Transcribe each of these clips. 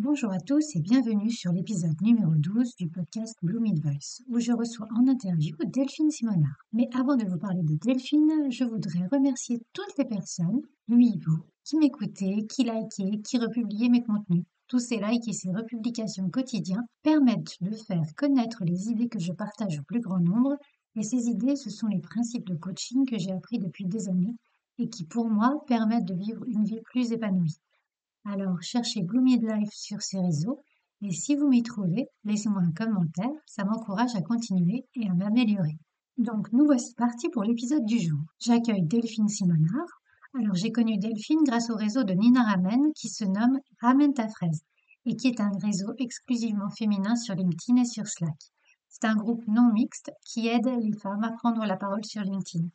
Bonjour à tous et bienvenue sur l'épisode numéro 12 du podcast Bloom Voice, où je reçois en interview Delphine Simonard. Mais avant de vous parler de Delphine, je voudrais remercier toutes les personnes, lui, vous, qui m'écoutez, qui likez, qui republiez mes contenus. Tous ces likes et ces republications quotidiens permettent de faire connaître les idées que je partage au plus grand nombre, et ces idées, ce sont les principes de coaching que j'ai appris depuis des années et qui, pour moi, permettent de vivre une vie plus épanouie. Alors cherchez Blue Midlife sur ces réseaux et si vous m'y trouvez, laissez-moi un commentaire, ça m'encourage à continuer et à m'améliorer. Donc nous voici partis pour l'épisode du jour. J'accueille Delphine Simonard. Alors j'ai connu Delphine grâce au réseau de Nina Ramen qui se nomme Ramen ta fraise et qui est un réseau exclusivement féminin sur LinkedIn et sur Slack. C'est un groupe non mixte qui aide les femmes à prendre la parole sur LinkedIn.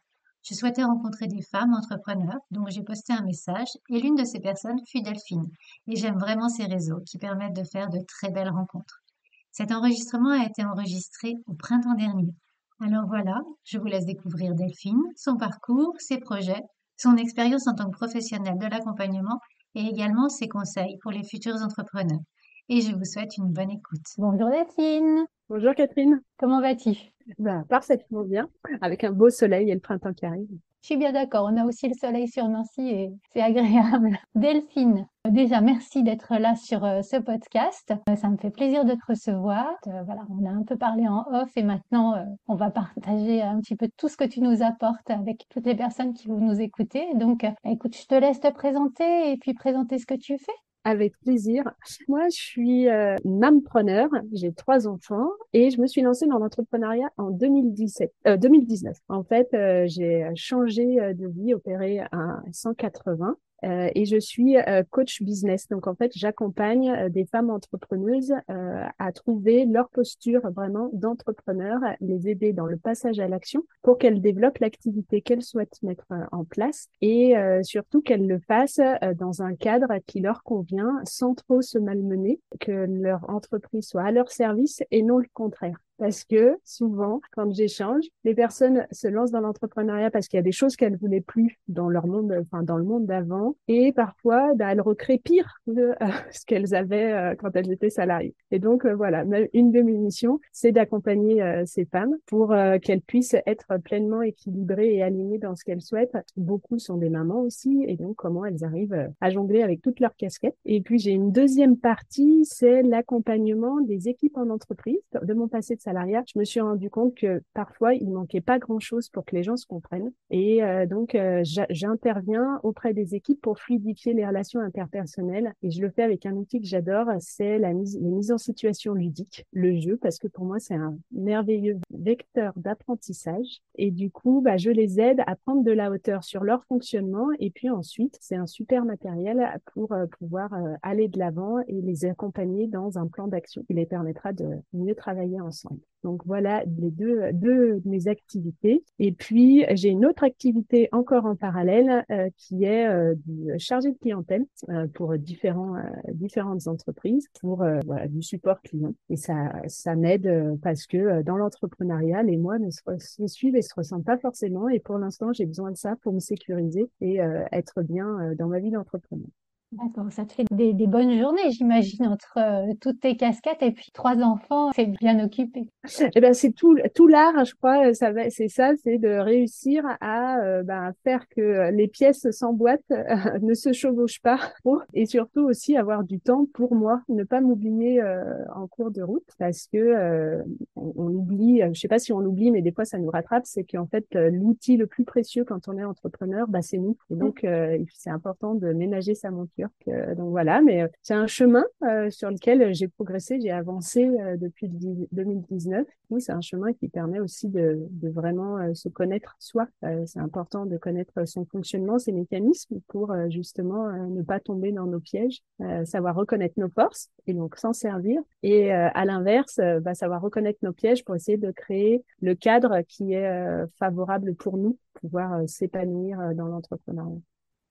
Je souhaitais rencontrer des femmes entrepreneurs, donc j'ai posté un message et l'une de ces personnes fut Delphine. Et j'aime vraiment ces réseaux qui permettent de faire de très belles rencontres. Cet enregistrement a été enregistré au printemps dernier. Alors voilà, je vous laisse découvrir Delphine, son parcours, ses projets, son expérience en tant que professionnelle de l'accompagnement et également ses conseils pour les futurs entrepreneurs. Et je vous souhaite une bonne écoute. Bonjour Delphine. Bonjour Catherine. Comment vas-tu? Bah, Parfaitement bien, avec un beau soleil et le printemps qui arrive. Je suis bien d'accord, on a aussi le soleil sur Nancy et c'est agréable. Delphine, déjà merci d'être là sur euh, ce podcast. Euh, ça me fait plaisir de te recevoir. Euh, voilà, on a un peu parlé en off et maintenant on va partager un petit peu tout ce que tu nous apportes avec toutes les personnes qui vont nous écouter. Donc écoute, je te laisse te présenter et puis présenter ce que tu fais. Avec plaisir. Moi, je suis euh, mampreneur, j'ai trois enfants et je me suis lancée dans l'entrepreneuriat en 2017, euh, 2019. En fait, euh, j'ai changé euh, de vie, opéré à 180 euh, et je suis euh, coach business. Donc en fait, j'accompagne euh, des femmes entrepreneuses à trouver leur posture vraiment d'entrepreneur, les aider dans le passage à l'action pour qu'elles développent l'activité qu'elles souhaitent mettre en place et surtout qu'elles le fassent dans un cadre qui leur convient sans trop se malmener, que leur entreprise soit à leur service et non le contraire parce que souvent, quand j'échange, les personnes se lancent dans l'entrepreneuriat parce qu'il y a des choses qu'elles voulaient plus dans leur monde, enfin dans le monde d'avant, et parfois, bah, elles recréent pire que euh, ce qu'elles avaient euh, quand elles étaient salariées. Et donc euh, voilà, une de mes missions, c'est d'accompagner ces femmes pour qu'elles puissent être pleinement équilibrées et alignées dans ce qu'elles souhaitent. Beaucoup sont des mamans aussi, et donc comment elles arrivent à jongler avec toutes leurs casquettes. Et puis j'ai une deuxième partie, c'est l'accompagnement des équipes en entreprise. De mon passé de salariat, je me suis rendu compte que parfois, il manquait pas grand-chose pour que les gens se comprennent. Et euh, donc, euh, j'interviens auprès des équipes pour fluidifier les relations interpersonnelles. Et je le fais avec un outil que j'adore, c'est la mise, les mises en situation ludique, le jeu, parce que pour moi, c'est un merveilleux vecteur d'apprentissage. Et du coup, bah, je les aide à prendre de la hauteur sur leur fonctionnement. Et puis ensuite, c'est un super matériel pour euh, pouvoir aller de l'avant et les accompagner dans un plan d'action qui les permettra de mieux travailler ensemble. Donc voilà les deux, de mes activités. Et puis j'ai une autre activité encore en parallèle euh, qui est euh, du chargé de clientèle euh, pour différents, différentes entreprises pour voilà, du support client. Et ça, ça m'aide parce que dans l'entrepreneuriat, les mois ne se, suivent et se ressemblent pas forcément. Et pour l'instant, j'ai besoin de ça pour me sécuriser et être bien dans ma vie d'entrepreneur. D'accord, ça te fait des, bonnes journées, j'imagine, entre euh, toutes tes casquettes et puis trois enfants, c'est bien occupé. Eh ben, c'est tout, tout l'art, je crois, ça va, c'est ça, c'est de réussir à euh, ben, faire que les pièces s'emboîtent, euh, ne se chevauchent pas, et surtout aussi avoir du temps pour moi, ne pas m'oublier en cours de route, parce que on, on, oublie, je sais pas si on l'oublie, mais des fois ça nous rattrape, c'est qu'en fait l'outil le plus précieux quand on est entrepreneur, bah, c'est nous. Et donc c'est important de ménager sa monture donc voilà, mais c'est un chemin sur lequel j'ai progressé, j'ai avancé depuis 2019. Oui, c'est un chemin qui permet aussi de, de vraiment se connaître soi. c'est important de connaître son fonctionnement, ses mécanismes pour justement ne pas tomber dans nos pièges, savoir reconnaître nos forces et donc s'en servir. Et à l'inverse, bah, savoir reconnaître nos pièges pour essayer de créer le cadre qui est favorable pour nous, pouvoir s'épanouir dans l'entrepreneuriat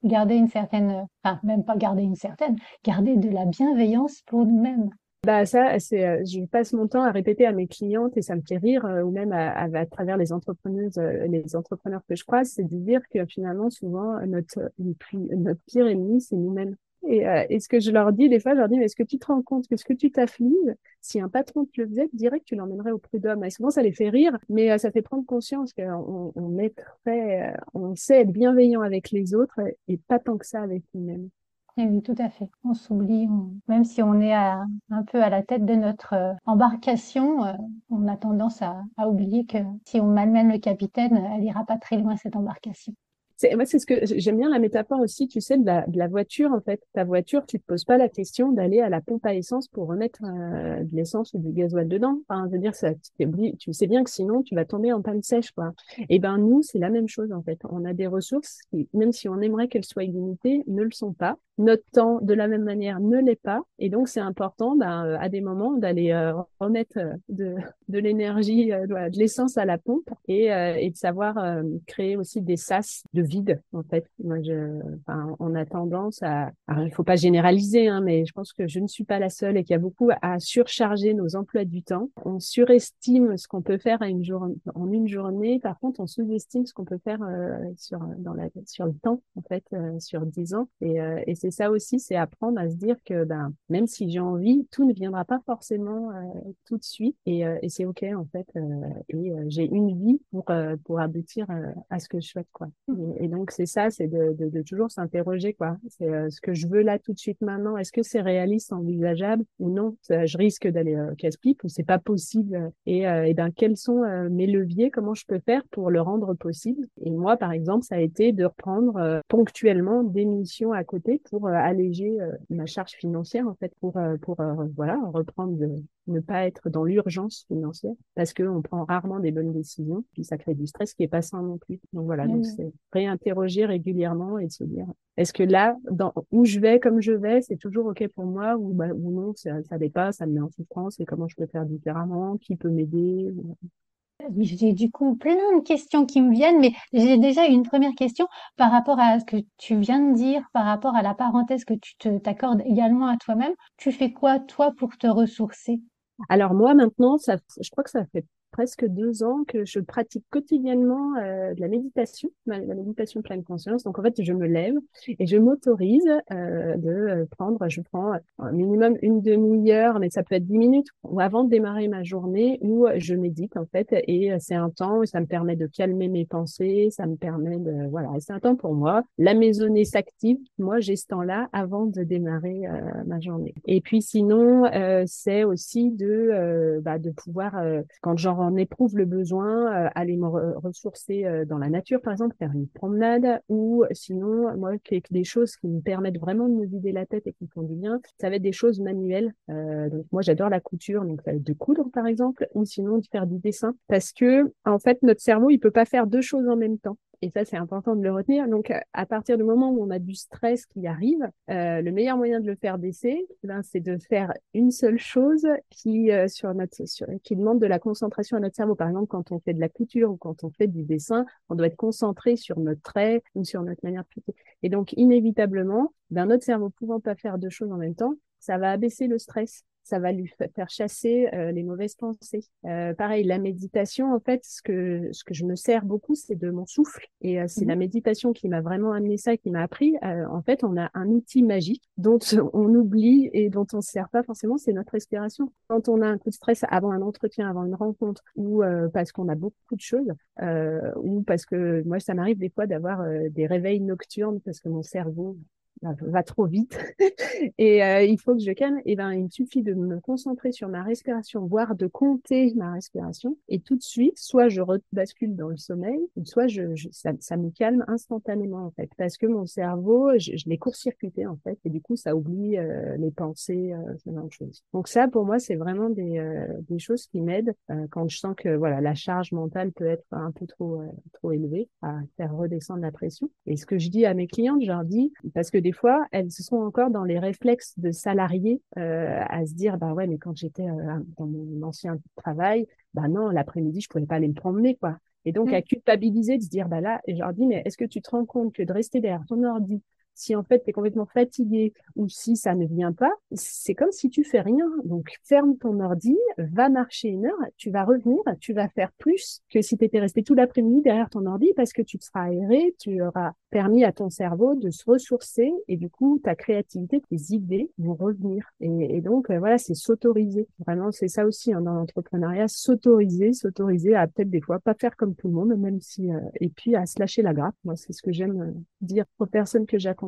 garder une certaine, enfin même pas garder une certaine, garder de la bienveillance pour nous-mêmes. Bah ça, c'est, euh, je passe mon temps à répéter à mes clientes et ça me fait rire, euh, ou même à, travers les entrepreneuses, euh, les entrepreneurs que je croise, c'est de dire que finalement souvent notre notre pire ennemi c'est nous-mêmes. Et, euh, et, ce que je leur dis, des fois, je leur dis, mais est-ce que tu te rends compte que ce que tu t'affliges, si un patron te le faisait, direct, tu l'emmènerais au prud'homme? Et souvent, ça les fait rire, mais euh, ça fait prendre conscience qu'on on est très, euh, on sait être bienveillant avec les autres et pas tant que ça avec nous-mêmes. Oui, tout à fait. On s'oublie, même si on est un peu à la tête de notre embarcation, on a tendance à, à oublier que si on malmène le capitaine, elle ira pas très loin cette embarcation. Moi, c'est ce que j'aime bien la métaphore aussi, tu sais, de la, voiture, en fait. Ta voiture, tu te poses pas la question d'aller à la pompe à essence pour remettre euh, de l'essence ou du gasoil dedans. Enfin, je veux dire, tu sais bien que sinon, tu vas tomber en panne sèche, quoi. Et ben, nous, c'est la même chose, en fait. On a des ressources qui, même si on aimerait qu'elles soient illimitées, ne le sont pas. Notre temps, de la même manière, ne l'est pas. Et donc, c'est important, ben, à des moments, d'aller euh, remettre euh, de, l'énergie, de l'essence à la pompe et, et de savoir créer aussi des sas de vide en fait. Moi, je, enfin, on a tendance à, alors, il faut pas généraliser, hein, mais je pense que je ne suis pas la seule et qu'il y a beaucoup à surcharger nos emplois du temps. On surestime ce qu'on peut faire à une journée, en une journée. Par contre, on sous-estime ce qu'on peut faire euh, sur dans la sur le temps en fait, euh, sur dix ans. Et, euh, et c'est ça aussi, c'est apprendre à se dire que ben même si j'ai envie, tout ne viendra pas forcément tout de suite. Et, et c'est ok en fait. et j'ai une vie pour pour aboutir à ce que je souhaite quoi. Et donc c'est ça, c'est de, de, de, toujours s'interroger quoi. C'est euh, ce que je veux là tout de suite maintenant. Est-ce que c'est réaliste, envisageable ou non? Je risque d'aller euh, casse-pipe ou c'est pas possible? Et, euh, et ben quels sont euh, mes leviers? Comment je peux faire pour le rendre possible? Et moi par exemple, ça a été de reprendre ponctuellement des missions à côté pour alléger ma charge financière en fait, pour pour voilà reprendre de, ne pas être dans l'urgence financière parce qu'on prend rarement des bonnes décisions, puis ça crée du stress qui est pas sain non plus. Donc voilà, donc c'est réinterroger régulièrement et de se dire est-ce que là, dans, où je vais, comme je vais, c'est toujours ok pour moi ou, bah, ou non, ça, ça pas, ça me met en souffrance et comment je peux faire différemment, qui peut m'aider. J'ai du coup plein de questions qui me viennent, mais j'ai déjà une première question par rapport à ce que tu viens de dire, par rapport à la parenthèse que tu t'accordes également à toi-même. Tu fais quoi, toi, pour te ressourcer? Alors moi maintenant, ça, je crois que ça fait presque deux ans que je pratique quotidiennement euh, de la méditation, la méditation pleine conscience. Donc en fait, je me lève et je m'autorise euh, de euh, prendre, je prends un minimum une demi-heure, mais ça peut être dix minutes, ou avant de démarrer ma journée, où je médite en fait. Et c'est un temps où ça me permet de calmer mes pensées, ça me permet de voilà, c'est un temps pour moi. La maisonnée s'active. Moi, j'ai ce temps-là avant de démarrer ma journée. Et puis sinon, c'est aussi de bah, de pouvoir quand j'en en éprouve le besoin, euh, aller me ressourcer euh, dans la nature, par exemple, faire une promenade, ou sinon, moi, des choses qui me permettent vraiment de me vider la tête et qui font du bien, ça va être des choses manuelles. Euh, donc moi, j'adore la couture, donc être de coudre, par exemple, ou sinon de faire du dessin, parce que en fait, notre cerveau, il peut pas faire deux choses en même temps. Et ça, c'est important de le retenir. Donc, à partir du moment où on a du stress qui arrive, euh, le meilleur moyen de le faire baisser, ben, c'est de faire une seule chose qui, euh, sur notre, sur, qui demande de la concentration à notre cerveau. Par exemple, quand on fait de la couture ou quand on fait du dessin, on doit être concentré sur notre trait ou sur notre manière de. Et donc, inévitablement, ben, notre cerveau pouvant pas faire deux choses en même temps, ça va abaisser le stress ça va lui faire chasser euh, les mauvaises pensées. Euh, pareil, la méditation, en fait, ce que ce que je me sers beaucoup, c'est de mon souffle. Et euh, c'est la mhm. méditation qui m'a vraiment amené ça, qui m'a appris. en fait, on a un outil magique dont on oublie et dont on se sert pas forcément, c'est notre respiration. Quand on a un coup de stress avant un entretien, avant une rencontre, ou parce qu'on a beaucoup de choses, ou parce que moi, ça m'arrive des fois d'avoir des réveils nocturnes parce que mon cerveau va trop vite et euh, il faut que je calme. Et ben, il suffit de me concentrer sur ma respiration, voire de compter ma respiration. Et tout de suite, soit je bascule dans le sommeil, soit je, ça, ça, me calme instantanément en fait, parce que mon cerveau, je, je l'ai court-circuité en fait, et du coup, ça oublie euh, les pensées, euh, ce genre de choses. Donc ça, pour moi, c'est vraiment des, euh, des choses qui m'aident quand je sens que voilà, la charge mentale peut être un peu trop trop élevée à faire redescendre la pression. Et ce que je dis à mes clientes, je leur dis parce que des fois, elles sont encore dans les réflexes de salariés euh, à se dire bah ouais mais quand j'étais euh, dans mon ancien travail bah non l'après-midi je pouvais pas aller me promener quoi et donc mmh. à culpabiliser de se dire bah là et je leur dis mais est-ce que tu te rends compte que de rester derrière ton ordi si en fait tu es complètement fatigué ou si ça ne vient pas, c'est comme si tu fais rien. Donc ferme ton ordi, va marcher une heure, tu vas revenir, tu vas faire plus que si tu étais resté tout l'après-midi derrière ton ordi parce que tu te seras aéré, tu auras permis à ton cerveau de se ressourcer et du coup ta créativité, tes idées vont revenir. Et, donc euh, voilà, c'est s'autoriser. Vraiment, c'est ça aussi hein, dans l'entrepreneuriat, s'autoriser, s'autoriser à peut-être des fois pas faire comme tout le monde, même si euh, et puis à se lâcher la grappe. Moi, c'est ce que j'aime euh, dire aux personnes que j'accompagne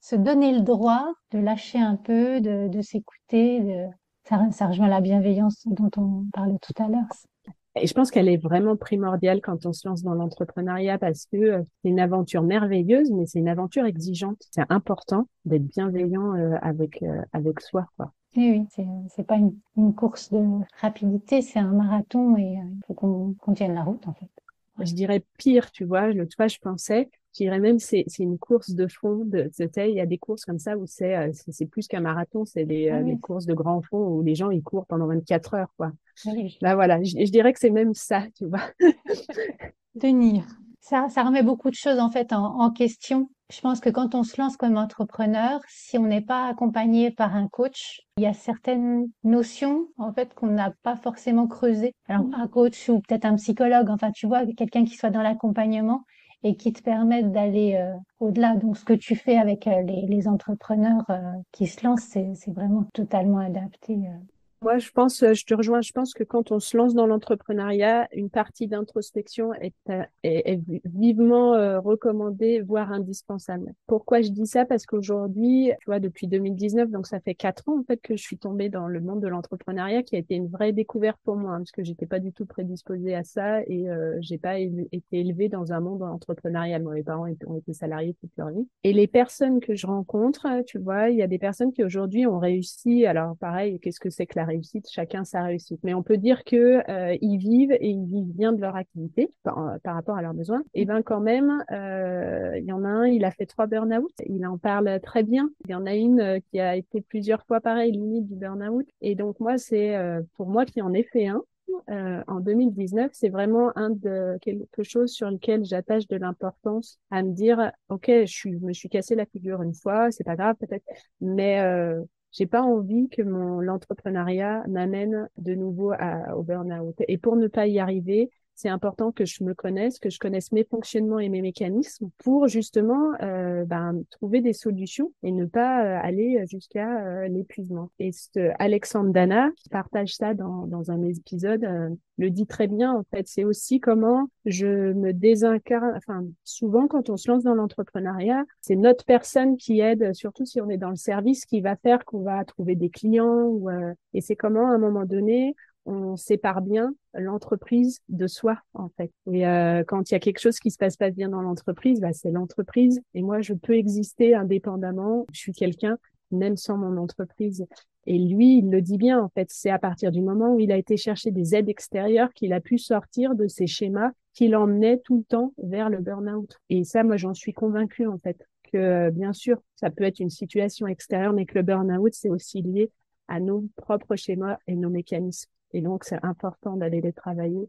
se donner le droit de lâcher un peu, de, s'écouter, ça, ça rejoint la bienveillance dont on parlait tout à l'heure. Et je pense qu'elle est vraiment primordiale quand on se lance dans l'entrepreneuriat parce que euh, c'est une aventure merveilleuse, mais c'est une aventure exigeante. C'est important d'être bienveillant euh, avec euh, avec soi, quoi. Oui, oui, c'est pas une, course de rapidité, c'est un marathon et il faut qu'on tienne la route en fait. Je dirais pire, tu vois. Le fois, je pensais, je dirais même c'est c'est une course de fond. De, il y a des courses comme ça où c'est euh, c'est plus qu'un marathon, c'est des, ah euh, courses de grand fond où les gens ils courent pendant 24 heures, quoi. Ah Là voilà, je, dirais que c'est même ça, tu vois. Tenir. Ça, ça remet beaucoup de choses en fait en, en question. Je pense que quand on se lance comme entrepreneur, si on n'est pas accompagné par un coach, il y a certaines notions en fait qu'on n'a pas forcément creusées. Alors un coach ou peut-être un psychologue, enfin tu vois, quelqu'un qui soit dans l'accompagnement et qui te permette d'aller euh, au-delà. Donc ce que tu fais avec euh, les, les, entrepreneurs euh, qui se lancent, c'est vraiment totalement adapté moi, je pense, euh, je te rejoins, je pense que quand on se lance dans l'entrepreneuriat, une partie d'introspection est, euh, est, vivement euh, recommandée, voire indispensable. Pourquoi je dis ça? Parce qu'aujourd'hui, tu vois, depuis 2019, donc ça fait quatre ans en fait que je suis tombée dans le monde de l'entrepreneuriat, qui a été une vraie découverte pour moi, hein, parce que j'étais pas du tout prédisposée à ça et euh, j'ai pas été élevée dans un monde entrepreneurial. Mes parents ont été salariés toute leur vie. Et les personnes que je rencontre, tu vois, il y a des personnes qui aujourd'hui ont réussi. Alors pareil, qu'est-ce que c'est que la réussite, chacun sa réussite. Mais on peut dire que euh, ils vivent et ils vivent bien de leur activité par, euh, rapport à leurs besoins. Et ben quand même, euh, il y en a un, il a fait trois burn-out. Il en parle très bien. Il y en a une qui a été plusieurs fois pareil, limite du burn-out. Et donc moi, c'est pour moi qui en ai fait un, en 2019, c'est vraiment un de quelque chose sur lequel j'attache de l'importance à me dire, ok, je, suis, me suis cassé la figure une fois, c'est pas grave peut-être, mais j'ai pas envie que mon l'entrepreneuriat m'amène de nouveau à, au burn-out. Et pour ne pas y arriver, c'est important que je me connaisse, que je connaisse mes fonctionnements et mes mécanismes pour justement euh, ben, trouver des solutions et ne pas euh, aller jusqu'à euh, l'épuisement. Et Alexandre Dana, qui partage ça dans, dans un épisode, le dit très bien. En fait, c'est aussi comment je me désincarne. Enfin, souvent quand on se lance dans l'entrepreneuriat, c'est notre personne qui aide, surtout si on est dans le service, qui va faire qu'on va trouver des clients. Et c'est comment à un moment donné on sépare bien l'entreprise de soi en fait. Et euh, quand il y a quelque chose qui se passe pas bien dans l'entreprise, bah, c'est l'entreprise. Et moi, je peux exister indépendamment. Je suis quelqu'un même sans mon entreprise. Et lui, il le dit bien en fait. C'est à partir du moment où il a été chercher des aides extérieures qu'il a pu sortir de ces schémas qui l'emmenaient tout le temps vers le burn-out. Et ça, moi, j'en suis convaincue en fait que bien sûr, ça peut être une situation extérieure, mais que le burn-out, c'est aussi lié à nos propres schémas et nos mécanismes. Et donc, c'est important d'aller les travailler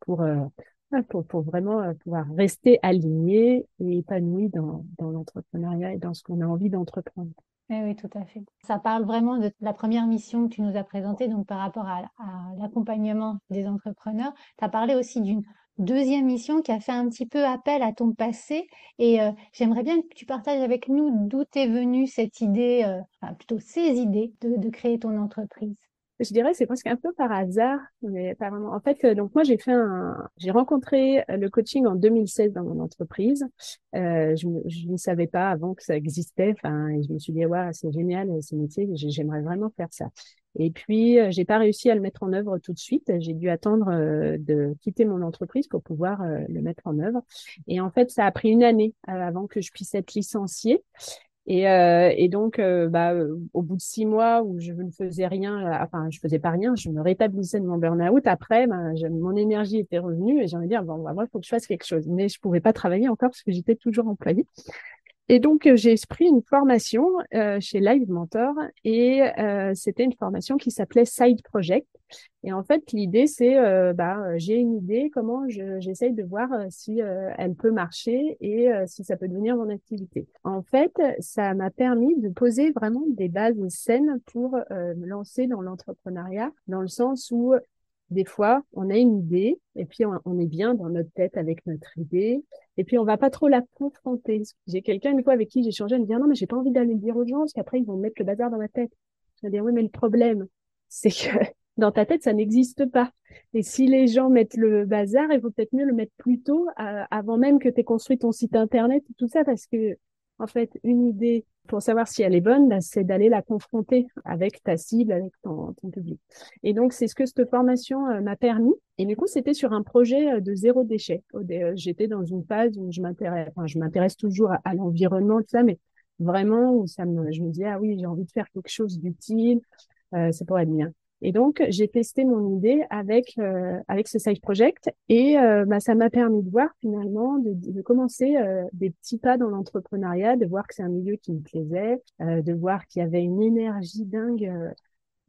pour, euh, pour, vraiment euh, pouvoir rester aligné et épanoui dans, dans l'entrepreneuriat et dans ce qu'on a envie d'entreprendre. Oui, oui, tout à fait. Ça parle vraiment de la première mission que tu nous as présentée, donc par rapport à, à l'accompagnement des entrepreneurs. Tu as parlé aussi d'une deuxième mission qui a fait un petit peu appel à ton passé. Et euh, j'aimerais bien que tu partages avec nous d'où est venue cette idée, enfin plutôt ces idées de, de créer ton entreprise. Je dirais c'est presque un peu par hasard, mais pas vraiment. En fait, euh, donc moi j'ai fait un, j'ai rencontré le coaching en 2016 dans mon entreprise. Euh, je ne savais pas avant que ça existait. Enfin, je me suis dit ouais, c'est génial ce métier, j'aimerais vraiment faire ça. Et puis euh, j'ai pas réussi à le mettre en œuvre tout de suite. J'ai dû attendre euh, de quitter mon entreprise pour pouvoir le mettre en œuvre. Et en fait, ça a pris une année avant que je puisse être licenciée. Et, euh, et donc, euh, bah, euh, au bout de six mois où je ne faisais rien, enfin, je faisais pas rien, je me rétablissais de mon burn-out. Après, bah, mon énergie était revenue et j'ai envie de dire, bon, bah, moi, il faut que je fasse quelque chose. Mais je pouvais pas travailler encore parce que j'étais toujours employée. Et donc, euh, j'ai pris une formation euh, chez Live Mentor et euh, c'était une formation qui s'appelait Side Project. Et en fait, l'idée, c'est, bah, j'ai une idée, comment j'essaye de voir si elle peut marcher et si ça peut devenir mon activité. En fait, ça m'a permis de poser vraiment des bases saines pour me lancer dans l'entrepreneuriat, dans le sens où des fois, on a une idée et puis on, est bien dans notre tête avec notre idée et puis on va pas trop la confronter. J'ai quelqu'un une fois avec qui j'ai changé, elle me dit ah non mais j'ai pas envie d'aller le dire aux gens parce qu'après ils vont mettre le bazar dans ma tête. Je vais dire oui mais le problème c'est que dans ta tête ça n'existe pas. Et si les gens mettent le bazar, il vaut peut-être mieux le mettre plus tôt avant même que tu aies construit ton site internet et tout ça parce que en fait une idée pour savoir si elle est bonne, bah, c'est d'aller la confronter avec ta cible, avec ton, public. Et donc, c'est ce que cette formation euh, m'a permis. Et du coup, c'était sur un projet euh, de zéro déchet. Euh, j'étais dans une phase où je m'intéresse, enfin, je m'intéresse toujours à, l'environnement, tout ça, mais vraiment où ça me, je me dis, ah oui, j'ai envie de faire quelque chose d'utile, ça pourrait être bien. Et donc, j'ai testé mon idée avec euh, avec ce side project et euh, bah, ça m'a permis de voir finalement de, de commencer euh, des petits pas dans l'entrepreneuriat, de voir que c'est un milieu qui me plaisait, de voir qu'il y avait une énergie dingue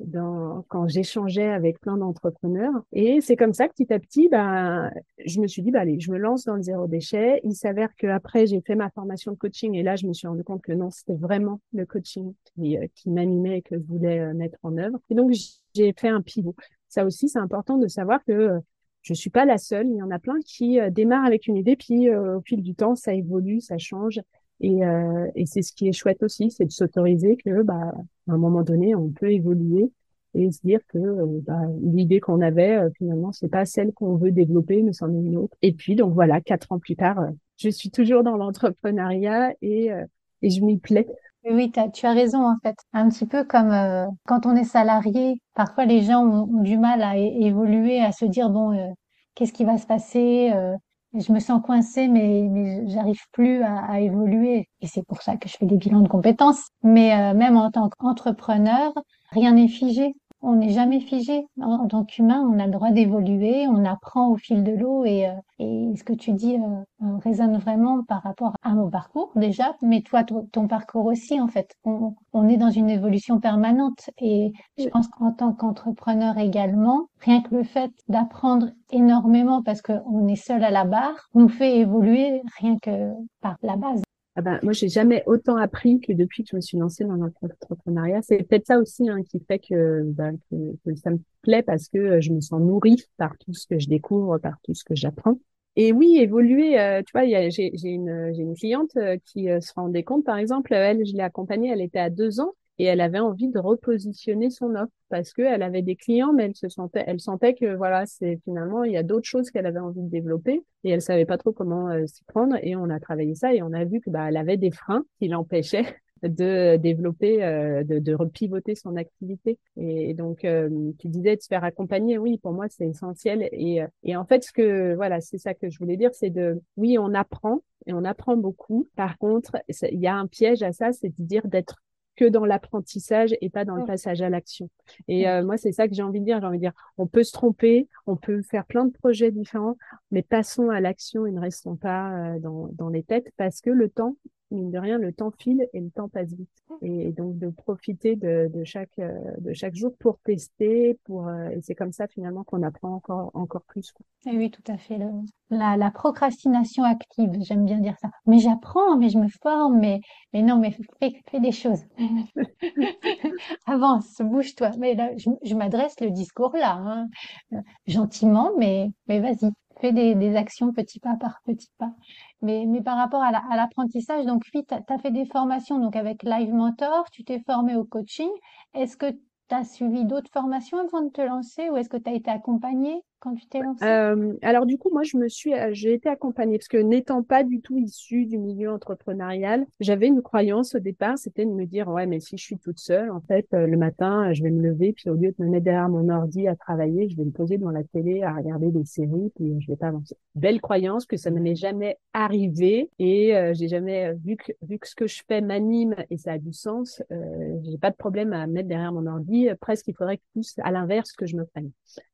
dans, quand j'échangeais avec plein d'entrepreneurs. Et c'est comme ça que petit à petit, bah, je me suis dit, bah, allez, je me lance dans le zéro déchet. Il s'avère qu'après, j'ai fait ma formation de coaching et là, je me suis rendu compte que non, c'était vraiment le coaching qui, euh, m'animait et que je voulais euh, mettre en œuvre. Et donc, j'ai fait un pivot. Ça aussi, c'est important de savoir que euh, je suis pas la seule. Il y en a plein qui démarrent avec une idée, puis au fil du temps, ça évolue, ça change. Et, euh, et c'est ce qui est chouette aussi, c'est de s'autoriser que, bah, à un moment donné, on peut évoluer et se dire que euh, bah, l'idée qu'on avait, euh, finalement, c'est pas celle qu'on veut développer, mais c'en est une autre. Et puis, donc voilà, quatre ans plus tard, euh, je suis toujours dans l'entrepreneuriat et, et je m'y plais. Oui, tu as raison en fait. Un petit peu comme quand on est salarié, parfois les gens ont, du mal à évoluer, à se dire bon, qu'est-ce qui va se passer je me sens coincée, mais, j'arrive plus à, à, évoluer. Et c'est pour ça que je fais des bilans de compétences. Mais euh, même en tant qu'entrepreneur, rien n'est figé on n'est jamais figé. En, tant qu'humain, on a le droit d'évoluer, on apprend au fil de l'eau et, euh, et ce que tu dis euh, euh, résonne vraiment par rapport à mon parcours déjà, mais toi, ton, parcours aussi en fait. On, on, est dans une évolution permanente et je pense qu'en tant qu'entrepreneur également, rien que le fait d'apprendre énormément parce qu'on est seul à la barre nous fait évoluer rien que par la base. Ah ben, moi, j'ai jamais autant appris que depuis que je me suis lancée dans l'entrepreneuriat. C'est peut-être ça aussi hein, qui fait que, ben, que, ça me plaît parce que euh, je me sens nourrie par tout ce que je découvre, par tout ce que j'apprends. Et oui, évoluer, euh, tu vois, j'ai une, une cliente euh, qui se rendait compte, par exemple, elle, je l'ai accompagnée, elle était à deux ans et elle avait envie de repositionner son offre parce que elle avait des clients mais elle se sentait elle sentait que voilà c'est finalement il y a d'autres choses qu'elle avait envie de développer et elle savait pas trop comment euh, s'y prendre et on a travaillé ça et on a vu que bah elle avait des freins qui l'empêchaient de développer, euh, de, de repivoter son activité. Et, donc, euh, tu disais de se faire accompagner. Oui, pour moi, c'est essentiel. Et, et en fait, ce que voilà, c'est ça que je voulais dire, c'est de, oui, on apprend et on apprend beaucoup. Par contre, il y a un piège à ça, c'est de dire d'être que dans l'apprentissage et pas dans le passage à l'action. Et euh, moi, c'est ça que j'ai envie de dire. J'ai envie de dire, on peut se tromper, on peut faire plein de projets différents, mais passons à l'action et ne restons pas euh, dans, dans les têtes parce que le temps, mine de rien, le temps file et le temps passe vite. Et donc de profiter de, chaque euh, de chaque jour pour tester, pour euh, et c'est comme ça finalement qu'on apprend encore encore plus. Et oui, tout à fait. la, la procrastination active, j'aime bien dire ça. Mais j'apprends, mais je me forme, mais mais non, mais fais, fais des choses. Avance, bouge-toi. Mais là, je, je m'adresse le discours là, hein. Euh, gentiment, mais mais vas-y des, actions petit pas par petit pas. Mais, mais par rapport à l'apprentissage, donc oui, tu as, fait des formations donc avec Live Mentor, tu t'es formé au coaching. Est-ce que tu as suivi d'autres formations avant de te lancer ou est-ce que tu as été accompagnée? Quand tu t'es lancée? euh, Alors du coup, moi, je me suis, euh, j'ai été accompagnée parce que n'étant pas du tout issue du milieu entrepreneurial, j'avais une croyance au départ, c'était de me dire ouais, mais si je suis toute seule, en fait, euh, le matin, je vais me lever, puis au lieu de me mettre derrière mon ordi à travailler, je vais me poser devant la télé à regarder des séries, puis je vais pas avancer. Belle croyance que ça ne m'est jamais arrivé et j'ai jamais vu que vu que ce que je fais m'anime et ça a du sens, euh, j'ai pas de problème à me mettre derrière mon ordi. Presque, il faudrait que plus à l'inverse que je me prenne.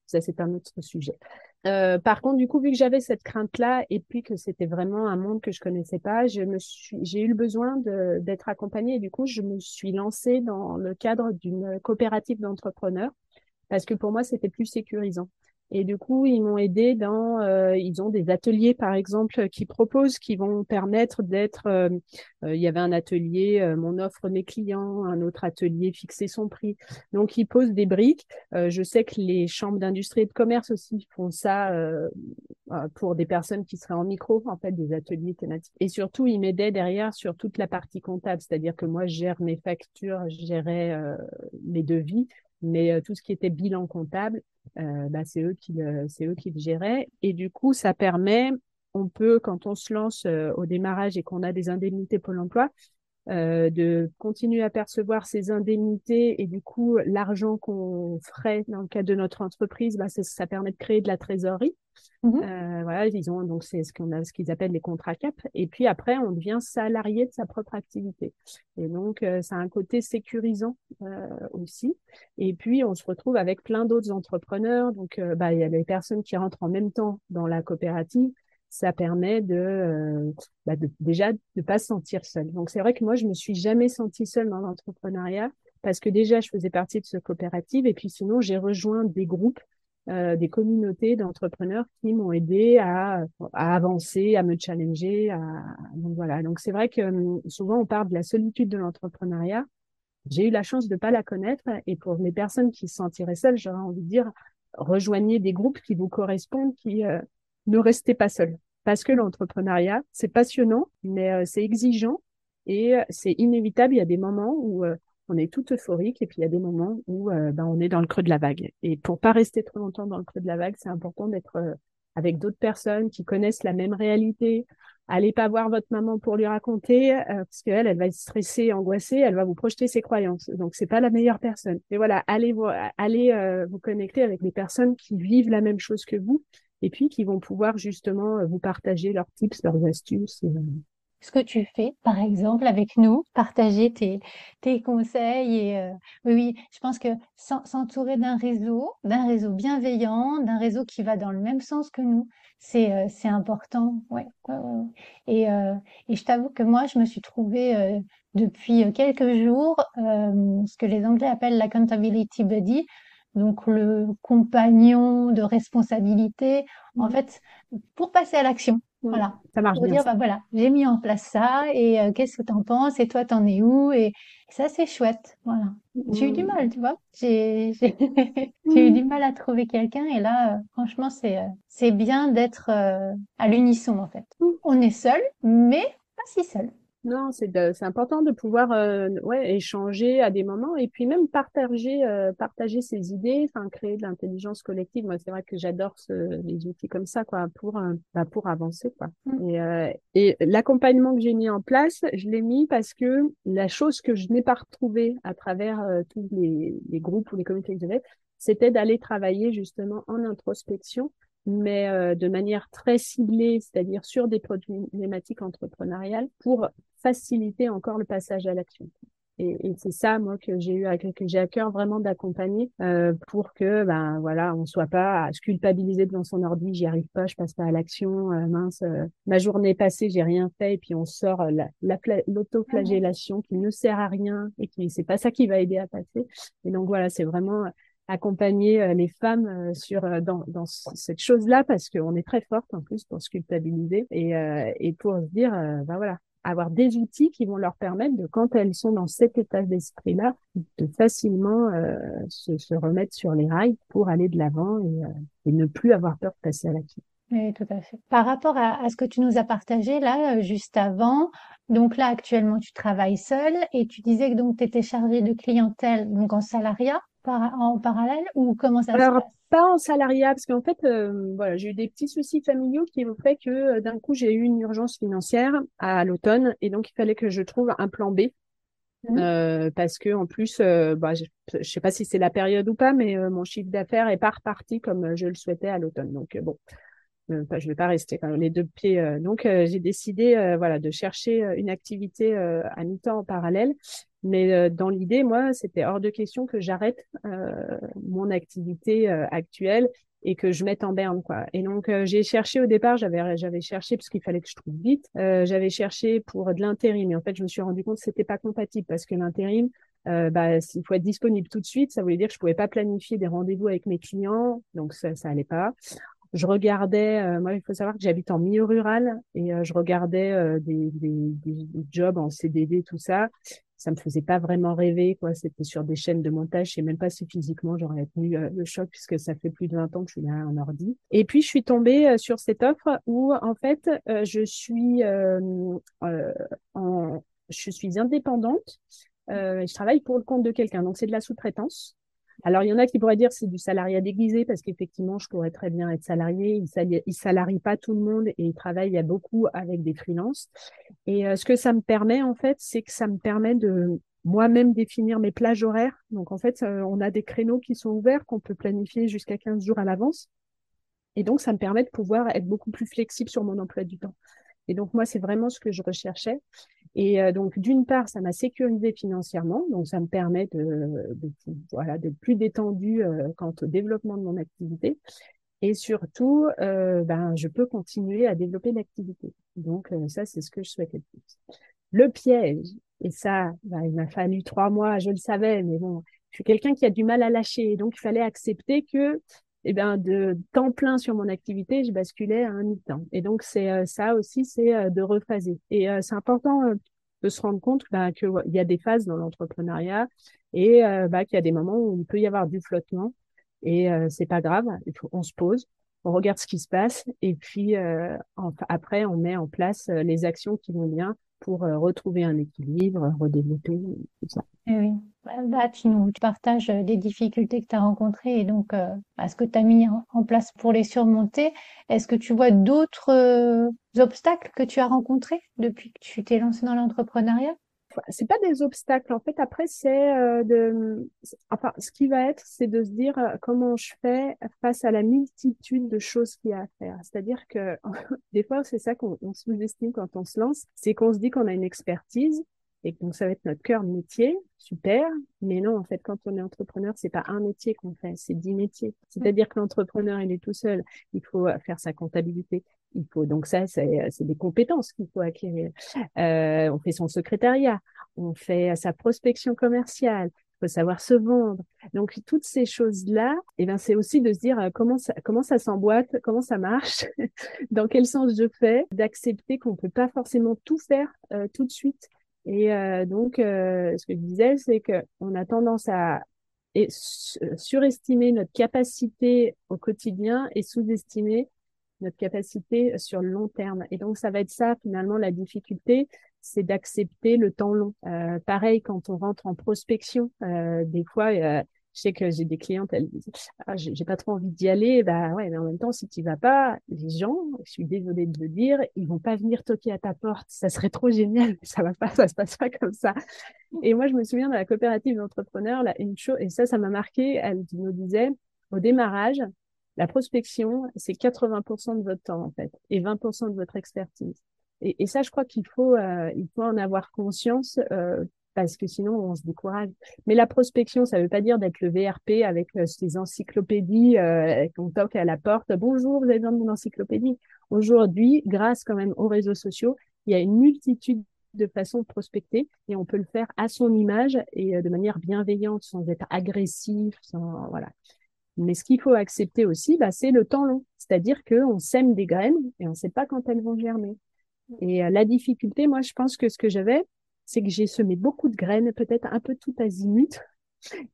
Ça, c'est un autre sujet. Euh, par contre, du coup, vu que j'avais cette crainte-là et puis que c'était vraiment un monde que je connaissais pas, j'ai eu le besoin d'être accompagnée du coup, je me suis lancée dans le cadre d'une coopérative d'entrepreneurs parce que pour moi, c'était plus sécurisant. Et du coup, ils m'ont aidé dans, euh, ils ont des ateliers par exemple qui proposent, qui vont permettre d'être. Euh, euh, il y avait un atelier, mon offre mes clients, un autre atelier fixer son prix. Donc ils posent des briques. je sais que les chambres d'industrie et de commerce aussi font ça pour des personnes qui seraient en micro, en fait, des ateliers thématiques. Et surtout, ils m'aidaient derrière sur toute la partie comptable, c'est-à-dire que moi, je gère mes factures, je gérais mes devis, mais tout ce qui était bilan comptable, euh, bah, c'est eux qui le, eux qui le géraient. Et du coup, ça permet, on peut, quand on se lance euh, au démarrage et qu'on a des indemnités Pôle Emploi, euh, de continuer à percevoir ces indemnités et du coup l'argent qu'on ferait dans le cadre de notre entreprise, bah, ça, permet de créer de la trésorerie. Mmh euh, voilà, ils ont donc c'est ce qu'on a, ce qu'ils appellent les contrats cap. Et puis après, on devient salarié de sa propre activité. Et donc euh, ça a un côté sécurisant euh, aussi. Et puis on se retrouve avec plein d'autres entrepreneurs. Donc bah il y a des personnes qui rentrent en même temps dans la coopérative ça permet de, euh, bah de déjà de pas se sentir seul. Donc c'est vrai que moi je me suis jamais sentie seule dans l'entrepreneuriat parce que déjà je faisais partie de ce coopérative et puis sinon j'ai rejoint des groupes, euh, des communautés d'entrepreneurs qui m'ont aidé à, à, avancer, à me challenger. À... Donc voilà. Donc c'est vrai que hum, souvent on parle de la solitude de l'entrepreneuriat. J'ai eu la chance de pas la connaître et pour les personnes qui se sentiraient seules, j'aurais envie de dire rejoignez des groupes qui vous correspondent, qui euh, ne restez pas seul. Parce que l'entrepreneuriat, c'est passionnant, mais euh, c'est exigeant et euh, c'est inévitable. Il y a des moments où euh, on est tout euphorique et puis il y a des moments où ben, on est dans le creux de la vague. Et pour pas rester trop longtemps dans le creux de la vague, c'est important d'être avec d'autres personnes qui connaissent la même réalité. Allez pas voir votre maman pour lui raconter parce qu'elle, elle va être stressée, angoissée, elle va vous projeter ses croyances. Donc c'est pas la meilleure personne. Et voilà, allez vous, allez vous connecter avec des personnes qui vivent la même chose que vous et puis qui vont pouvoir justement euh, vous partager leurs tips, leurs astuces. Euh. Ce que tu fais, par exemple, avec nous, partager tes, conseils. Euh, oui, je pense que s'entourer d'un réseau, d'un réseau bienveillant, d'un réseau qui va dans le même sens que nous, c'est c'est important. Ouais, Et, et je t'avoue que moi, je me suis trouvée depuis quelques jours ce que les Anglais appellent l'accountability buddy donc le compagnon de responsabilité, en mmh. fait, pour passer à l'action. Mmh. Voilà. Ça marche pour dire, bah voilà, j'ai mis en place ça et euh, qu'est-ce que tu en penses et toi t'en es où et, ça c'est chouette. Voilà. J'ai eu du mmh. mal, tu vois. J'ai eu du mal à trouver quelqu'un et là, euh, franchement, c'est euh, c'est bien d'être à l'unisson en fait. On est seul, mais pas si seul. Non, c'est important de pouvoir euh, ouais échanger à des moments et puis même partager euh, partager ses idées, enfin créer de l'intelligence collective. Moi, c'est vrai que j'adore ce, les outils comme ça quoi pour euh, bah, pour avancer quoi. Mmh. Et, euh, et l'accompagnement que j'ai mis en place, je l'ai mis parce que la chose que je n'ai pas retrouvée à travers tous les, les groupes ou les comités que j'avais, c'était d'aller travailler justement en introspection mais euh, de manière très ciblée, c'est-à-dire sur des problématiques entrepreneuriales, pour faciliter encore le passage à l'action. Et, et c'est ça, moi, que j'ai eu à, que j'ai à cœur vraiment d'accompagner euh, pour que, ben voilà, on soit pas à se devant son ordi, j'y arrive pas, je passe pas à l'action, euh, mince, euh, ma journée est passée, j'ai rien fait, et puis on sort la, la l'autoflagellation qui ne sert à rien et qui c'est pas ça qui va aider à passer. Et donc voilà, c'est vraiment accompagner euh, les femmes euh, sur euh, dans, dans cette chose-là parce qu'on est très forte en plus pour se culpabiliser et, et pour se dire ben voilà avoir des outils qui vont leur permettre de quand elles sont dans cet état d'esprit-là de facilement se, se, remettre sur les rails pour aller de l'avant et, et, ne plus avoir peur de passer à l'action. Oui, tout à fait. Par rapport à, ce que tu nous as partagé là juste avant, donc là actuellement tu travailles seule et tu disais que donc tu étais chargée de clientèle donc en salariat en parallèle ou comment ça se passe? pas en salariat, parce qu'en fait, euh, voilà, j'ai eu des petits soucis familiaux qui ont fait que euh, d'un coup, j'ai eu une urgence financière à l'automne et donc il fallait que je trouve un plan B. Mmh. Euh, parce que en plus, bah, je, ne sais pas si c'est la période ou pas, mais mon chiffre d'affaires est pas reparti comme je le souhaitais à l'automne. Donc bon, je je vais pas rester quand même les deux pieds. donc j'ai décidé, voilà, de chercher une activité à mi-temps en parallèle. Mais euh, dans l'idée, moi, c'était hors de question que j'arrête euh, mon activité euh, actuelle et que je mette en berne quoi. Et donc j'ai cherché au départ, j'avais j'avais cherché parce qu'il fallait que je trouve vite. j'avais cherché pour de l'intérim, mais en fait je me suis rendu compte que c'était pas compatible parce que l'intérim, bah, il faut être disponible tout de suite. Ça voulait dire que je pouvais pas planifier des rendez-vous avec mes clients, donc ça ça allait pas. Je regardais, moi il faut savoir que j'habite en milieu rural et je regardais des, des, des, jobs en CDD tout ça. Ça me faisait pas vraiment rêver quoi. C'était sur des chaînes de montage. Je sais même pas si physiquement j'aurais tenu euh, le choc puisque ça fait plus de 20 ans que je suis là en ordi. Et puis je suis tombée euh, sur cette offre où en fait euh, je suis en je suis indépendante je travaille pour le compte de quelqu'un. Donc c'est de la sous-traitance alors, il y en a qui pourraient dire c'est du salariat déguisé parce qu'effectivement, je pourrais très bien être salarié. Il ne salarie pas tout le monde et il travaille il beaucoup avec des freelances. Et euh, ce que ça me permet, en fait, c'est que ça me permet de moi-même définir mes plages horaires. Donc, en fait, euh, on a des créneaux qui sont ouverts qu'on peut planifier jusqu'à 15 jours à l'avance. Et donc, ça me permet de pouvoir être beaucoup plus flexible sur mon emploi du temps. Et donc, moi, c'est vraiment ce que je recherchais. Et euh, donc, d'une part, ça m'a sécurisé financièrement, donc ça me permet de, voilà, d'être plus détendu euh, quant au développement de mon activité. Et surtout, euh, ben, je peux continuer à développer l'activité. Donc, euh, ça, c'est ce que je souhaitais le plus. Le piège, et ça, ben, il m'a fallu trois mois, je le savais, mais bon, je suis quelqu'un qui a du mal à lâcher. Donc, il fallait accepter que eh ben, de temps plein sur mon activité, je basculais à un mi-temps. Et donc, c'est euh, ça aussi, c'est euh, de rephaser. Et euh, c'est important de se rendre compte bah, qu'il y a des phases dans l'entrepreneuriat et bah, qu'il y a des moments où il peut y avoir du flottement. Et c'est pas grave, on se pose, on regarde ce qui se passe et puis après, on met en place les actions qui vont bien pour retrouver un équilibre, redévelopper tout ça. Eh oui. Bah, tu nous partages euh, les difficultés que tu as rencontrées et donc euh, bah, ce que tu as mis en place pour les surmonter. Est-ce que tu vois d'autres euh, obstacles que tu as rencontrés depuis que tu t'es lancé dans l'entrepreneuriat? C'est pas des obstacles. En fait, après, c'est de, enfin, ce qui va être, c'est de se dire comment je fais face à la multitude de choses qu'il y a à faire. C'est-à-dire que des fois, c'est ça qu'on sous-estime quand on se lance, c'est qu'on se dit qu'on a une expertise et donc ça va être notre cœur métier, super. Mais non, en fait, quand on est entrepreneur, c'est pas un métier qu'on fait, c'est dix métiers. C'est-à-dire que l'entrepreneur, il est tout seul. Il faut faire sa comptabilité. Il faut donc ça, c'est des compétences qu'il faut acquérir. Euh, on fait son secrétariat, on fait sa prospection commerciale, il faut savoir se vendre. Donc toutes ces choses-là, et eh ben c'est aussi de se dire euh, comment ça comment ça s'emboîte, comment ça marche, dans quel sens je fais, d'accepter qu'on peut pas forcément tout faire euh, tout de suite et euh, donc, euh, ce que je disais, c'est qu'on a tendance à surestimer notre capacité au quotidien et sous-estimer notre capacité sur le long terme. Et donc, ça va être ça, finalement, la difficulté, c'est d'accepter le temps long. Euh, pareil, quand on rentre en prospection, des fois, je sais que j'ai des clientes, elles disent ah, j'ai pas trop envie d'y aller. Bah ouais, mais en même temps, si tu vas pas, les gens, je suis désolée de le dire, ils vont pas venir toquer à ta porte. Ça serait trop génial, mais ça va pas, ça se passe pas comme ça. Et moi, je me souviens de la coopérative d'entrepreneurs, là, une chose, et ça, ça m'a marqué. Elle nous disait au démarrage, la prospection, c'est 80% de votre temps en fait, et 20% de votre expertise. Et, et ça, je crois qu'il faut, euh, il faut en avoir conscience euh, parce que sinon on se décourage. Mais la prospection, ça ne veut pas dire d'être le VRP avec euh, ces encyclopédies euh, qu'on toque à la porte. Bonjour, vous avez besoin de mon encyclopédie. Aujourd'hui, grâce quand même aux réseaux sociaux, il y a une multitude de façons de prospecter et on peut le faire à son image et euh, de manière bienveillante, sans être agressif, sans voilà. Mais ce qu'il faut accepter aussi, bah, c'est le temps long. C'est-à-dire qu'on sème des graines et on ne sait pas quand elles vont germer. Et euh, la difficulté, moi, je pense que ce que j'avais, c'est que j'ai semé beaucoup de graines, peut-être un peu tout azimut,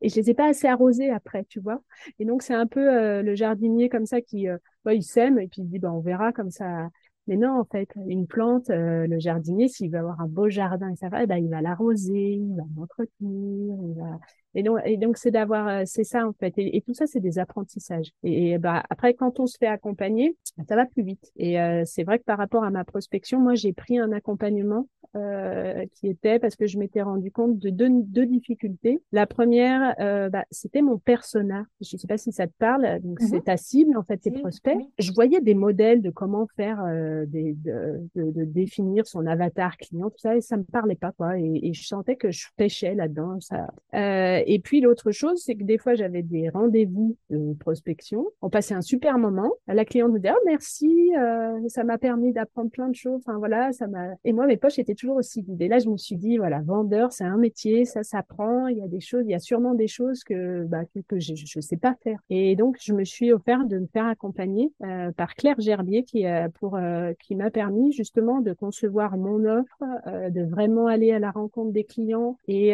et je les ai pas assez arrosées après, tu vois. Et donc c'est un peu euh, le jardinier comme ça qui, euh, il sème et puis il dit, bah, on verra comme ça. Mais non, en fait, une plante, euh, le jardinier, s'il veut avoir un beau jardin et ça va, eh ben, il va l'arroser, il va l'entretenir, il va, Et donc, et donc c'est d'avoir, euh, c'est ça en fait. Et, tout ça, c'est des apprentissages. Et, bah après, quand on se fait accompagner, ça va plus vite. Et euh, c'est vrai que par rapport à ma prospection, moi, j'ai pris un accompagnement euh, qui était parce que je m'étais rendu compte de deux, deux difficultés. La première, euh, bah, c'était mon persona. Je ne sais pas si ça te parle. Donc mm-hmm. c'est ta cible en fait, tes prospects. Je voyais des modèles de comment faire, euh, des, de, de, de, définir son avatar client, tout ça, et ça me parlait pas quoi. Et, et je sentais que je pêchais là-dedans. Ça. Euh, et puis l'autre chose, c'est que des fois j'avais des rendez-vous de prospection. On passait un super moment. La cliente me disait oh merci, euh, ça m'a permis d'apprendre plein de choses. Enfin voilà, ça m'a. Et moi mes poches étaient toujours aussi vides. Et là je me suis dit voilà, vendeur c'est un métier, ça s'apprend. Il y a des choses, il y a sûrement des choses que bah, que, que je je sais pas faire. Et donc je me suis offert de me faire accompagner euh, par Claire Gerbier qui euh, pour euh, qui m'a permis justement de concevoir mon offre, euh, de vraiment aller à la rencontre des clients et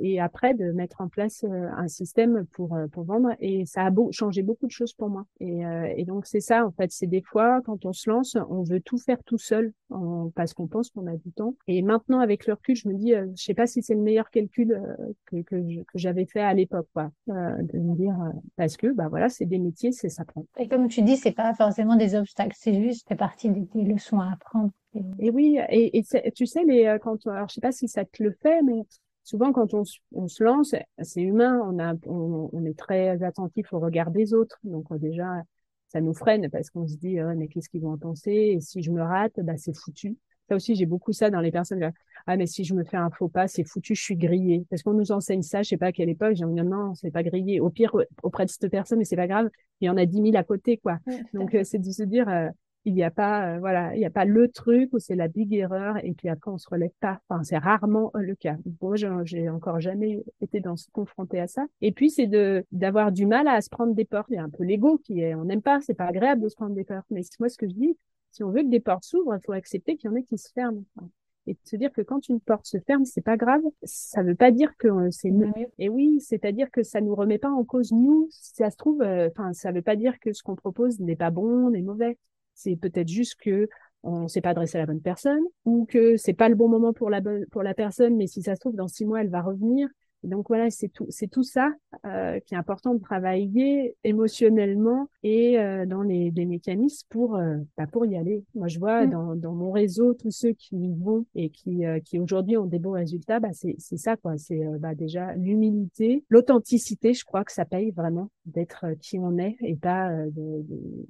et après de mettre en place un système pour pour vendre. Et ça a beau, changé beaucoup de choses pour moi. Et, et donc c'est ça en fait, c'est des fois quand on se lance, on veut tout faire tout seul en, parce qu'on pense qu'on a du temps. Et maintenant avec le recul, je me dis, je sais pas si c'est le meilleur calcul que que, que j'avais fait à l'époque, quoi, de me dire parce que bah voilà, c'est des métiers, c'est ça prend. Et comme tu dis, c'est pas forcément des obstacles, c'est juste fait partie des, leçons à apprendre. Et oui, et, et tu sais, les, euh, quand, alors je sais pas si ça te le fait, mais souvent quand on, on se lance, c'est humain, on, a, on, on, est très attentif au regard des autres. Donc euh, déjà, ça nous freine parce qu'on se dit, mais qu'est-ce qu'ils vont en penser? Et si je me rate, bah, c'est foutu. Ça aussi, j'ai beaucoup ça dans les personnes. Ah, mais si je me fais un faux pas, c'est foutu, je suis grillé. Parce qu'on nous enseigne ça, je sais pas à quelle époque. J'ai dit, non, c'est pas grillé. Au pire, auprès de cette personne, mais c'est pas grave. Il y en a dix mille à côté, quoi. Donc, euh, c'est de se dire, euh, il n'y a pas, euh, voilà, il n'y a pas le truc où c'est la big erreur et puis après on se relève pas. Enfin, c'est rarement le cas. Moi, j'ai encore jamais été dans confronté à ça. Et puis c'est de d'avoir du mal à se prendre des portes. Il y a un peu l'ego qui est, on n'aime pas, c'est pas agréable de se prendre des portes. Mais moi, ce que je dis, si on veut que des portes s'ouvrent, il faut accepter qu'il y en ait qui se ferment. et de se dire que quand une porte se ferme, c'est pas grave. Ça veut pas dire que euh, c'est mieux. Et oui, c'est-à-dire que ça nous remet pas en cause nous. Si ça se trouve, euh, enfin, ça veut pas dire que ce qu'on propose n'est pas bon, n'est mauvais. C'est peut-être juste que on s'est pas adressé à la bonne personne ou que c'est pas le bon moment pour la bonne, pour la personne, mais si ça se trouve dans six mois elle va revenir donc voilà, c'est tout, c'est tout ça euh, qui est important de travailler émotionnellement et euh, dans les, les, mécanismes pour euh, bah, pour y aller. Moi, je vois mmh. dans, dans mon réseau tous ceux qui y vont et qui qui aujourd'hui ont des bons résultats, bah c'est c'est ça quoi. C'est bah, déjà l'humilité, l'authenticité. Je crois que ça paye vraiment d'être qui on est et pas de, de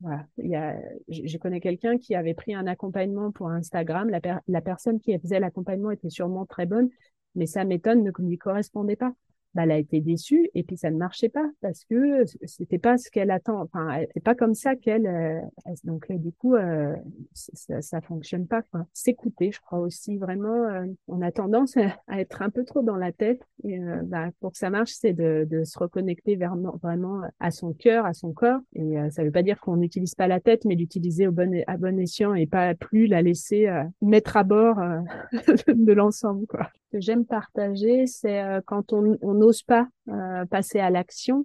voilà. Il y a, je, connais quelqu'un qui avait pris un accompagnement pour Instagram. La, la personne qui faisait l'accompagnement était sûrement très bonne, mais sa méthode ne lui correspondait pas bah, elle a été déçue et puis ça ne marchait pas parce que c'était pas ce qu'elle attend. Enfin, c'est pas comme ça qu'elle. Euh, donc du coup, euh, ça, ça fonctionne pas. S'écouter, je crois aussi vraiment. Euh, on a tendance à être un peu trop dans la tête. Et euh, bah, pour que ça marche, c'est de, de, se reconnecter vers, vraiment à son cœur, à son corps. Et ça veut pas dire qu'on n'utilise pas la tête, mais l'utiliser au bon à bon escient et pas plus la laisser mettre à bord de l'ensemble. Quoi. Que j'aime partager, c'est quand on, n'ose pas euh, passer à l'action,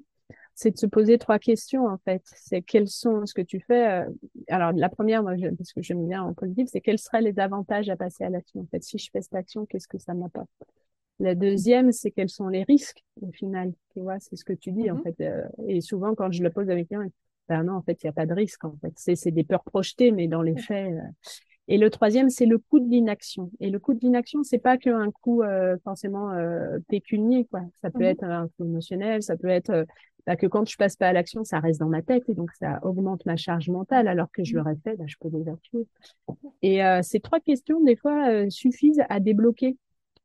c'est de se poser trois questions en fait. C'est quels sont ce que tu fais. Euh, alors la première, moi, parce que j'aime bien en positif, c'est quels seraient les avantages à passer à l'action. En fait, si je fais cette action, qu'est-ce que ça m'apporte? La deuxième, c'est quels sont les risques au final. Tu vois, c'est ce que tu dis en mm-hmm. fait. Euh, et souvent, quand je le pose avec quelqu'un, ben non, en fait, il n'y a pas de risque. En fait, c'est des peurs projetées, mais dans les faits. Et le troisième, c'est le coût de l'inaction. Et le coût de l'inaction, c'est pas qu'un coût euh, forcément euh, pécunier, quoi. Ça peut mhm. être un coût émotionnel, ça peut être euh, bah, que quand je passe pas à l'action, ça reste dans ma tête et donc ça augmente ma charge mentale. Alors que je l'aurais fait, bah, je peux l'évacuer. Et ces trois questions, des fois, suffisent à débloquer.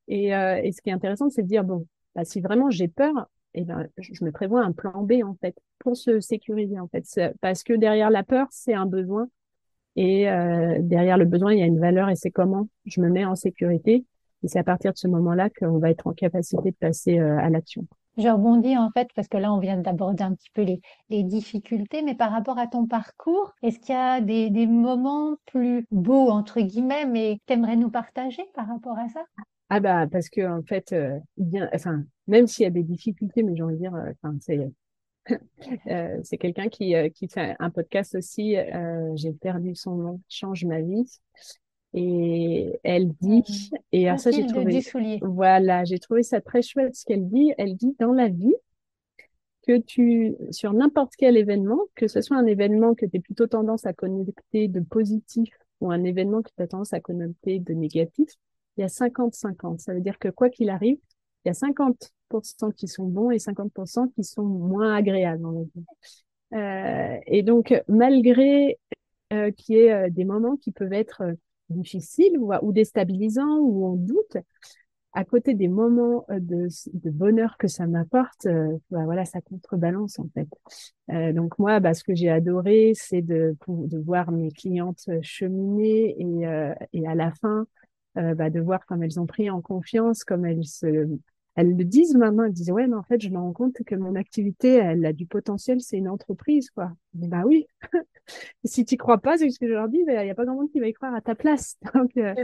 Et, et, ce qui est intéressant, c'est de dire bon, bah, si vraiment j'ai peur, eh ben, je me prévois un plan B en fait pour se sécuriser en fait, parce que derrière la peur, c'est un besoin et euh, derrière le besoin, il y a une valeur et c'est comment je me mets en sécurité. Et c'est à partir de ce moment-là qu'on va être en capacité de passer euh, à l'action. Je rebondis en fait parce que là on vient d'aborder un petit peu les, les, difficultés, mais par rapport à ton parcours, est-ce qu'il y a des, des, moments plus beaux entre guillemets, mais t'aimerais nous partager par rapport à ça? Ah bah parce que en fait, euh, bien, enfin même s'il y a des difficultés, mais j'ai envie de dire, euh, enfin c'est c'est quelqu'un qui, euh, qui fait un podcast aussi. Euh, J'ai perdu son nom, change ma vie. Et elle dit, et alors ça j'ai trouvé, voilà, j'ai trouvé ça très chouette ce qu'elle dit. Elle dit dans la vie que tu, sur n'importe quel événement, que ce soit un événement que tu as plutôt tendance à connecter de positif ou un événement que tu as tendance à connecter de négatif, il y a 50-50. Ça veut dire que quoi qu'il arrive, il y a 50% qui sont bons et 50% qui sont moins agréables. Euh, et donc, malgré euh, qu'il y ait euh, des moments qui peuvent être difficiles ou, ou déstabilisants, où on doute, à côté des moments de, bonheur que ça m'apporte, bah voilà, ça contrebalance en fait. Donc moi, bah, ce que j'ai adoré, c'est de, voir mes clientes cheminer et, à la fin, bah, de voir comme elles ont pris en confiance, comme elles se elles le disent maintenant, elles disent ouais mais en fait je me rends compte que mon activité elle a du potentiel, c'est une entreprise quoi. bah oui. si tu crois pas, c'est ce que je leur dis, il y a pas grand monde qui va y croire à ta place. Donc euh,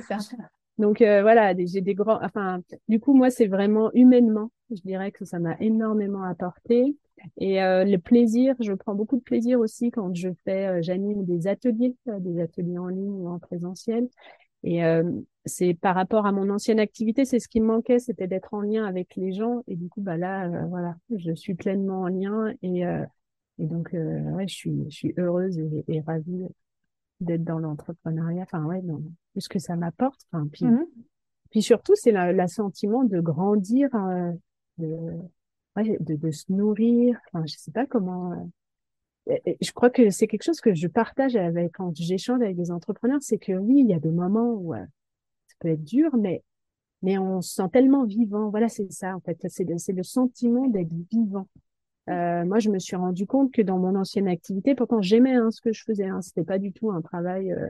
donc euh, voilà, j'ai des grands enfin du coup moi c'est vraiment humainement, je dirais que ça m'a énormément apporté et euh, le plaisir, je prends beaucoup de plaisir aussi quand je fais j'anime des ateliers, des ateliers en ligne ou en présentiel et euh, c'est par rapport à mon ancienne activité, c'est ce qui me manquait, c'était d'être en lien avec les gens. Et du coup, bah là, euh, voilà, je suis pleinement en lien et, euh, et donc ouais, je suis, je suis heureuse et, ravie d'être dans l'entrepreneuriat. Enfin ouais, non, ce que ça m'apporte. Enfin, puis, mmh puis surtout, c'est l'assentiment de grandir, de, ouais, de, de se nourrir. Enfin, je sais pas comment je crois que c'est quelque chose que je partage avec quand j'échange avec des entrepreneurs, c'est que oui, il y a des moments où euh, ça peut être dur, mais mais on se sent tellement vivant. Voilà, c'est ça en fait. C'est le, le sentiment d'être vivant. Euh, moi, je me suis rendu compte que dans mon ancienne activité, pourtant j'aimais hein, ce que je faisais. Hein, C'était pas du tout un travail euh,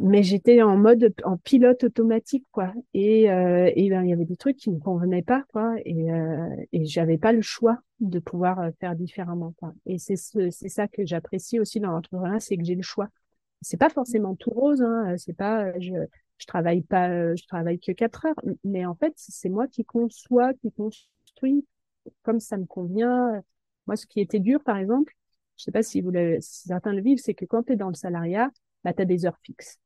mais j'étais en mode en pilote automatique quoi. Et euh, et ben il y avait des trucs qui me convenaient pas quoi. Et euh, et j'avais pas le choix de pouvoir euh, faire différemment quoi. Et c'est c'est ça que j'apprécie aussi dans l'entrepreneuriat c'est que j'ai le choix. C'est pas forcément tout rose hein euh, c'est pas je je travaille pas je travaille que quatre heures. Mais en fait c'est moi qui conçois qui construis comme ça me convient. Moi ce qui était dur par exemple je sais pas si vous si certains le vivent c'est que quand tu es dans le salariat bah, tu as des heures fixes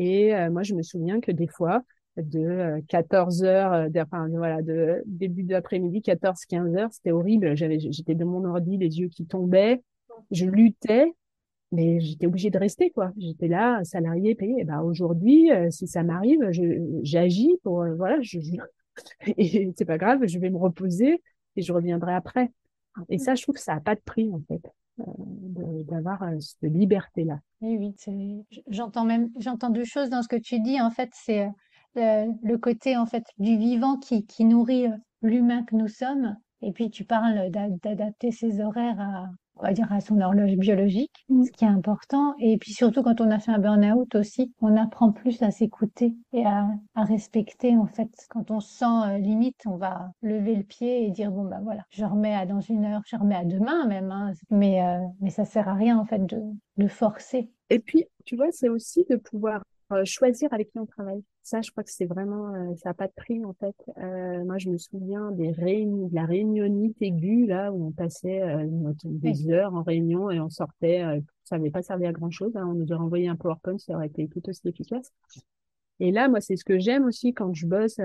et euh, moi, je me souviens que des fois, de 14 euh, heures, euh, de, enfin voilà, de début d'après-midi, 14, 15 heures, c'était horrible. J'avais, j'étais de mon ordi, les yeux qui tombaient, je luttais, mais j'étais obligée de rester quoi. J'étais là, salarié, payé. Et ben aujourd'hui, si ça m'arrive, j'agis pour voilà, je, et c'est pas grave, je vais me reposer et je reviendrai après. Et ça, je trouve que ça a pas de prix en fait. Euh, d'avoir euh, cette liberté-là. Oui, oui, j'entends même, j'entends deux choses dans ce que tu dis. En fait, c'est euh, le côté en fait du vivant qui, qui nourrit l'humain que nous sommes. Et puis tu parles d'adapter ses horaires à, on va dire, à son horloge biologique, mm. ce qui est important. Et puis surtout, quand on a fait un burn-out aussi, on apprend plus à s'écouter et à, à, respecter, en fait. Quand on se sent euh, limite, on va lever le pied et dire, bon, bah voilà, je remets à dans une heure, je remets à demain même. Hein. Mais, euh, mais ça sert à rien, en fait, de, de forcer. Et puis, tu vois, c'est aussi de pouvoir choisir avec qui on travaille. Ça, je crois que c'est vraiment, euh, ça n'a pas de prix en fait. Euh, moi, je me souviens des réunions, de la réunionnite aiguë là où on passait des heures en réunion et on sortait. ça n'avait pas servi à grand chose. Hein. on nous aurait envoyé un PowerPoint, ça aurait été tout aussi efficace. Et là, moi, c'est ce que j'aime aussi quand je bosse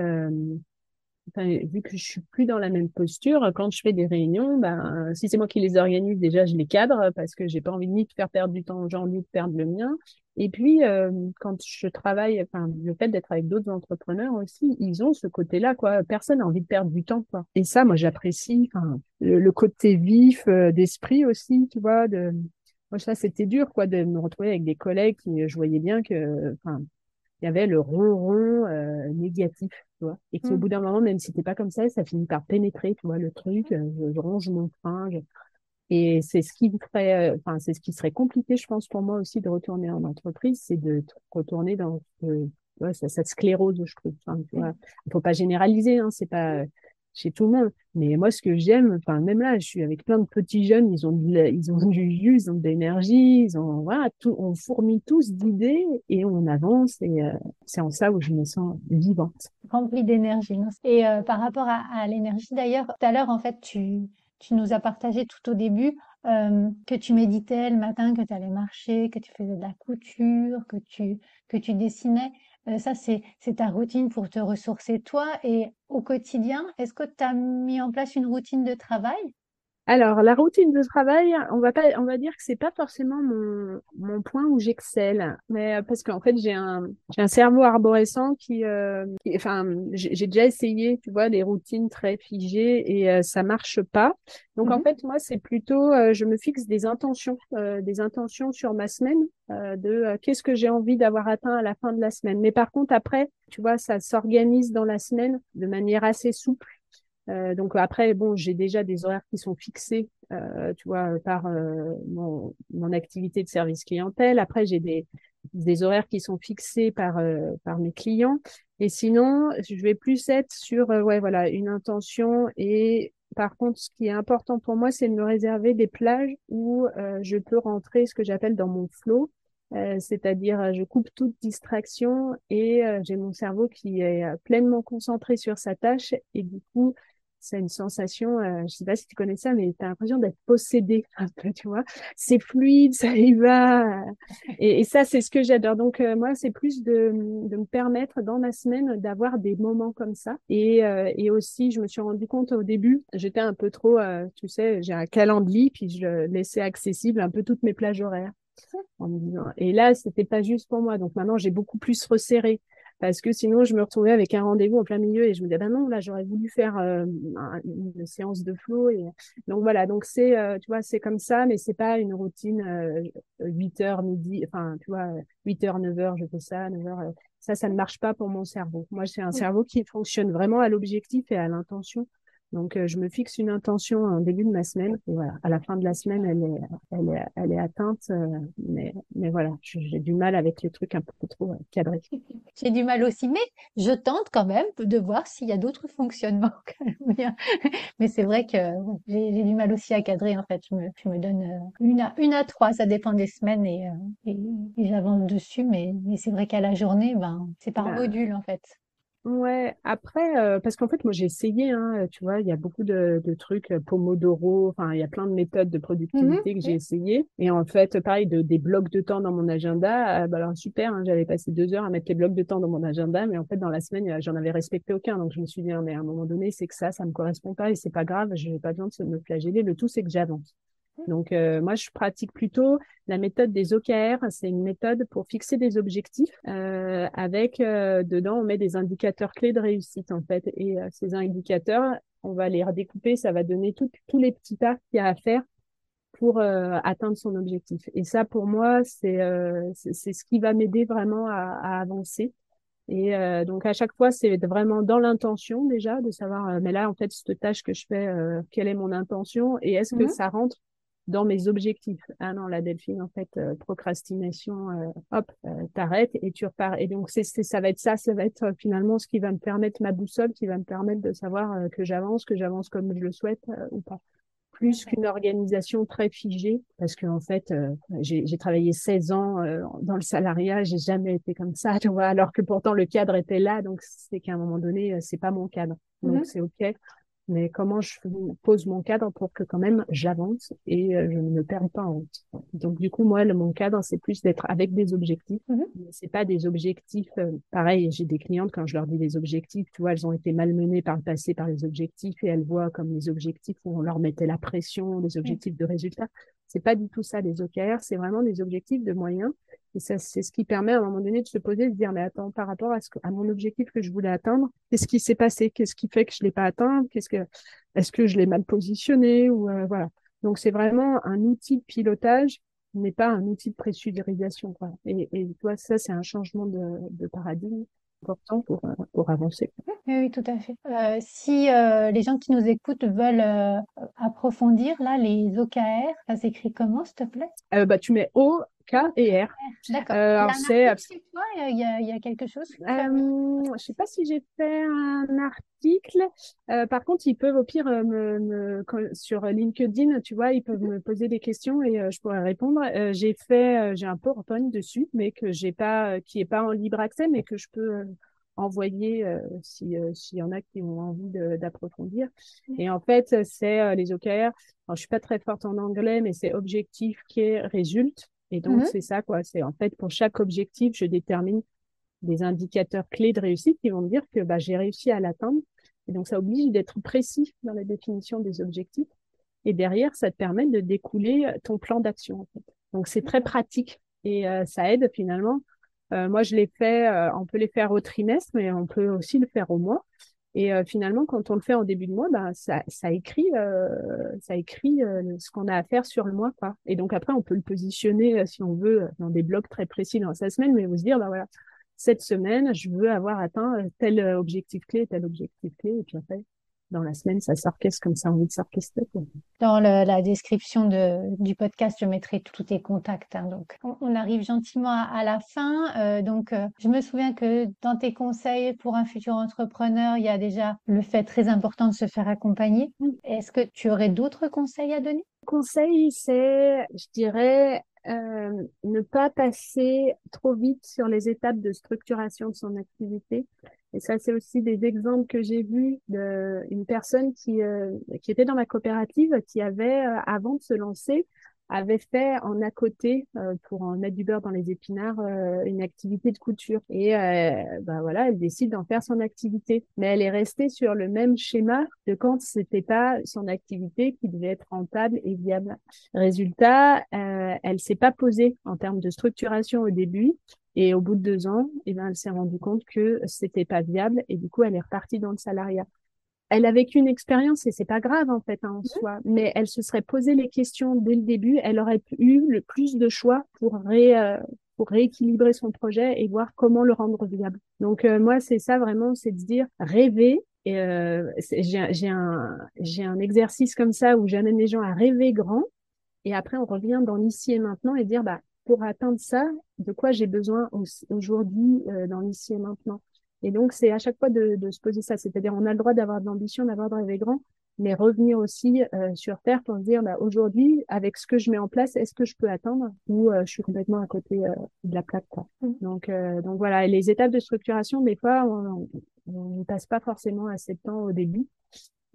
vu que je suis plus dans la même posture, quand je fais des réunions, ben, si c'est moi qui les organise, déjà, je les cadre parce que j'ai pas envie ni de faire perdre du temps aux gens, ni de perdre le mien. Et puis, euh, quand je travaille, enfin, le fait d'être avec d'autres entrepreneurs aussi, ils ont ce côté-là, quoi. Personne n'a envie de perdre du temps, quoi. Et ça, moi, j'apprécie, enfin, le, côté vif euh, d'esprit aussi, tu vois, de, moi, ça, c'était dur, quoi, de me retrouver avec des collègues qui, je voyais bien que, enfin, il y avait le ronron euh, négatif, tu vois, et qui au mmh. bout d'un moment, même si t'es pas comme ça, ça finit par pénétrer, tu vois, le truc, euh, je, ronge mon frein, et c'est ce qui ferait, euh, enfin, c'est ce qui serait compliqué, je pense, pour moi aussi de retourner en entreprise, c'est de retourner dans ouais, cette sclérose, je trouve. Enfin, tu vois, il faut pas généraliser, hein, c'est pas chez tout le monde. Mais moi, ce que j'aime, enfin, même là, je suis avec plein de petits jeunes, ils ont ils ont du jus, ils ont de l'énergie, ils ont, voilà, tout, on fourmille tous d'idées et on avance et euh, c'est en ça où je me sens vivante. Remplie d'énergie. Et euh, par rapport à, l'énergie, d'ailleurs, tout à l'heure, en fait, tu, tu nous as partagé tout au début que tu méditais le matin, que tu allais marcher, que tu faisais de la couture, que tu, que tu dessinais. Ça, c'est, c'est ta routine pour te ressourcer toi. Et au quotidien, est-ce que tu as mis en place une routine de travail? Alors, la routine de travail, on va pas, on va dire que c'est pas forcément mon, mon point où j'excelle, mais euh, parce qu'en fait, j'ai un, j'ai un cerveau arborescent qui, euh, enfin, j'ai déjà essayé, tu vois, des routines très figées et euh, ça marche pas. Donc, en mmh fait, moi, c'est plutôt, euh, je me fixe des intentions, des intentions sur ma semaine, de qu'est-ce que j'ai envie d'avoir atteint à la fin de la semaine. Mais par contre, après, tu vois, ça s'organise dans la semaine de manière assez souple. Euh, donc après, bon, j'ai déjà des horaires qui sont fixés, euh, tu vois, par euh, mon, mon, activité de service clientèle. Après, j'ai des, des horaires qui sont fixés par euh, par mes clients. Et sinon, je vais plus être sur, euh, ouais, voilà, une intention. Et par contre, ce qui est important pour moi, c'est de me réserver des plages où je peux rentrer ce que j'appelle dans mon flow. c'est-à-dire je coupe toute distraction et j'ai mon cerveau qui est pleinement concentré sur sa tâche et du coup c'est une sensation, euh, je sais pas si tu connais ça, mais tu as l'impression d'être possédé un peu, tu vois. C'est fluide, ça y va. Et, ça, c'est ce que j'adore. Donc, euh, moi, c'est plus de, de me permettre dans ma semaine d'avoir des moments comme ça. Et, euh, et aussi, je me suis rendu compte au début, j'étais un peu trop, euh, tu sais, j'ai un calendrier, puis je laissais accessible un peu toutes mes plages horaires. Et là, c'était pas juste pour moi. Donc maintenant, j'ai beaucoup plus resserré parce que sinon je me retrouvais avec un rendez-vous en plein milieu et je me disais ben non là j'aurais voulu faire euh, une séance de flow et donc voilà. Donc c'est euh, tu vois c'est comme ça mais c'est pas une routine 8 euh, heures midi enfin tu vois 8 heures 9 heures je fais ça 9 heures ça ça ne marche pas pour mon cerveau. Moi j'ai un cerveau qui fonctionne vraiment à l'objectif et à l'intention donc, euh, je me fixe une intention en début de ma semaine. Et voilà, à la fin de la semaine, elle est, elle est, elle est atteinte. Euh, mais, mais voilà, j'ai du mal avec les trucs un peu trop euh, cadrés. J'ai du mal aussi, mais je tente quand même de voir s'il y a d'autres fonctionnements. mais c'est vrai que j'ai du mal aussi à cadrer. En fait, je me, je me donne une à, une à trois, ça dépend des semaines et, et, j'avance dessus. Mais, mais c'est vrai qu'à la journée, ben, c'est par bah, module en fait. Ouais, après, euh, parce qu'en fait, moi, j'ai essayé, hein, tu vois, il y a beaucoup de, de trucs, euh, Pomodoro, enfin, il y a plein de méthodes de productivité que j'ai essayé. Et en fait, pareil, de, des blocs de temps dans mon agenda, euh, bah, alors super, hein, j'avais passé deux heures à mettre les blocs de temps dans mon agenda, mais en fait, dans la semaine, j'en avais respecté aucun. Donc, je me suis dit, ah, mais à un moment donné, c'est que ça, ça me correspond pas et c'est pas grave, je n'ai pas besoin de me flageller. Le tout, c'est que j'avance. Donc, euh, moi, je pratique plutôt la méthode des OKR. C'est une méthode pour fixer des objectifs euh, avec, euh, dedans, on met des indicateurs clés de réussite, en fait. Et ces indicateurs, on va les redécouper. Ça va donner tous les petits pas qu'il y a à faire pour atteindre son objectif. Et ça, pour moi, c'est c'est ce qui va m'aider vraiment à, à avancer. Et donc à chaque fois, c'est vraiment dans l'intention déjà de savoir, mais là en fait cette tâche que je fais, quelle est mon intention et est-ce que mmh ça rentre dans mes objectifs. Ah non, la Delphine, en fait, euh, procrastination, euh, hop, euh, t'arrêtes et tu repars. Et donc, c'est, ça va être ça, ça va être finalement ce qui va me permettre, ma boussole, qui va me permettre de savoir que j'avance, que j'avance comme je le souhaite ou pas. Plus qu'une organisation très figée, parce que en fait, j'ai, travaillé 16 ans dans le salariat, j'ai jamais été comme ça, tu vois, alors que pourtant le cadre était là, donc c'est qu'à un moment donné, c'est pas mon cadre. Donc, mm-hmm. c'est OK mais comment je pose mon cadre pour que quand même j'avance et euh, je ne me perde pas en route. Donc du coup moi le, mon cadre c'est plus d'être avec des objectifs, mmh mais c'est pas des objectifs euh, pareil, j'ai des clientes quand je leur dis des objectifs, tu vois, elles ont été malmenées par le passé par les objectifs et elles voient comme les objectifs où on leur mettait la pression, des mmh. objectifs de résultats. C'est pas du tout ça les OKR, c'est vraiment des objectifs de moyens et ça, c'est ce qui permet à un moment donné de se poser, de dire, mais attends, par rapport à, ce à mon objectif que je voulais atteindre, qu'est-ce qui s'est passé? Qu'est-ce qui fait que je l'ai pas atteint? Qu'est-ce que, est-ce que je l'ai mal positionné? Ou euh, voilà. Donc c'est vraiment un outil de pilotage, n'est pas un outil de pressurisation. Quoi. Et, et toi, ça, c'est un changement de, de paradigme important pour, euh, pour avancer. Oui, tout à fait. Euh, si euh, les gens qui nous écoutent veulent euh, approfondir là les OKR, ça s'écrit comment, s'il te plaît? Bah, Tu mets O, K et R. D'accord. Euh, c'est il y, a, il y a quelque chose euh, Je sais pas si j'ai fait un article. Euh, par contre, ils peuvent au pire me, me, sur LinkedIn, tu vois, ils peuvent me poser des questions et je pourrais répondre. j'ai fait, j'ai un PowerPoint dessus, mais que j'ai pas, qui est pas en libre accès, mais que je peux envoyer si s'il y en a qui ont envie d'approfondir. Et en fait, c'est les OKR. Alors, je suis pas très forte en anglais, mais c'est objectif qui résulte. Et donc, mmh c'est ça, quoi. C'est en fait, pour chaque objectif, je détermine des indicateurs clés de réussite qui vont me dire que bah, j'ai réussi à l'atteindre. Et donc, ça oblige d'être précis dans la définition des objectifs. Et derrière, ça te permet de découler ton plan d'action. En fait. Donc, c'est très pratique et euh, ça aide finalement. Euh, moi, je l'ai fait, euh, on peut les faire au trimestre, mais on peut aussi le faire au mois. Et finalement, quand on le fait en début de mois, bah, ça, ça écrit, ça écrit ce qu'on a à faire sur le mois. Quoi. Et donc après, on peut le positionner, si on veut, dans des blocs très précis dans sa semaine, mais vous se dire, bah voilà, cette semaine, je veux avoir atteint tel objectif clé, tel objectif clé, et puis après, dans la semaine, ça s'orchestre comme ça envie de s'orchestrer. Dans la description de, du podcast, je mettrai tous tes contacts. Hein, donc, on, arrive gentiment à, la fin. Euh, donc, euh, je me souviens que dans tes conseils pour un futur entrepreneur, il y a déjà le fait très important de se faire accompagner. Est-ce que tu aurais d'autres conseils à donner? Conseil, c'est, je dirais, euh, ne pas passer trop vite sur les étapes de structuration de son activité. Et ça, c'est aussi des exemples que j'ai vus d'une personne qui, euh, qui était dans ma coopérative, qui avait, euh, avant de se lancer, avait fait en à côté euh, pour en mettre du beurre dans les épinards une activité de couture. Et bah voilà elle décide d'en faire son activité. Mais elle est restée sur le même schéma de quand c'était pas son activité qui devait être rentable et viable. Résultat elle s'est pas posée en termes de structuration au début et au bout de deux ans, eh ben, elle s'est rendue compte que c'était pas viable et du coup, elle est repartie dans le salariat elle a vécu une expérience et c'est pas grave en fait hein, en mmh. soi, mais elle se serait posé les questions dès le début, elle aurait eu le plus de choix pour ré, euh, pour rééquilibrer son projet et voir comment le rendre viable. Donc euh, moi c'est ça vraiment, c'est de se dire rêver. Et euh, j'ai un j'ai un exercice comme ça où j'amène les gens à rêver grand et après on revient dans l'ici et maintenant et dire bah pour atteindre ça, de quoi j'ai besoin aujourd'hui dans l'ici et maintenant. Et donc, c'est à chaque fois de, de se poser ça. C'est-à-dire, on a le droit d'avoir de l'ambition, d'avoir de rêver grand, mais revenir aussi euh, sur Terre pour se dire, bah, aujourd'hui, avec ce que je mets en place, est-ce que je peux atteindre ou euh, je suis complètement à côté euh, de la plaque quoi. Mmh. Donc, donc voilà, et les étapes de structuration, des fois, on ne passe pas forcément assez de temps au début.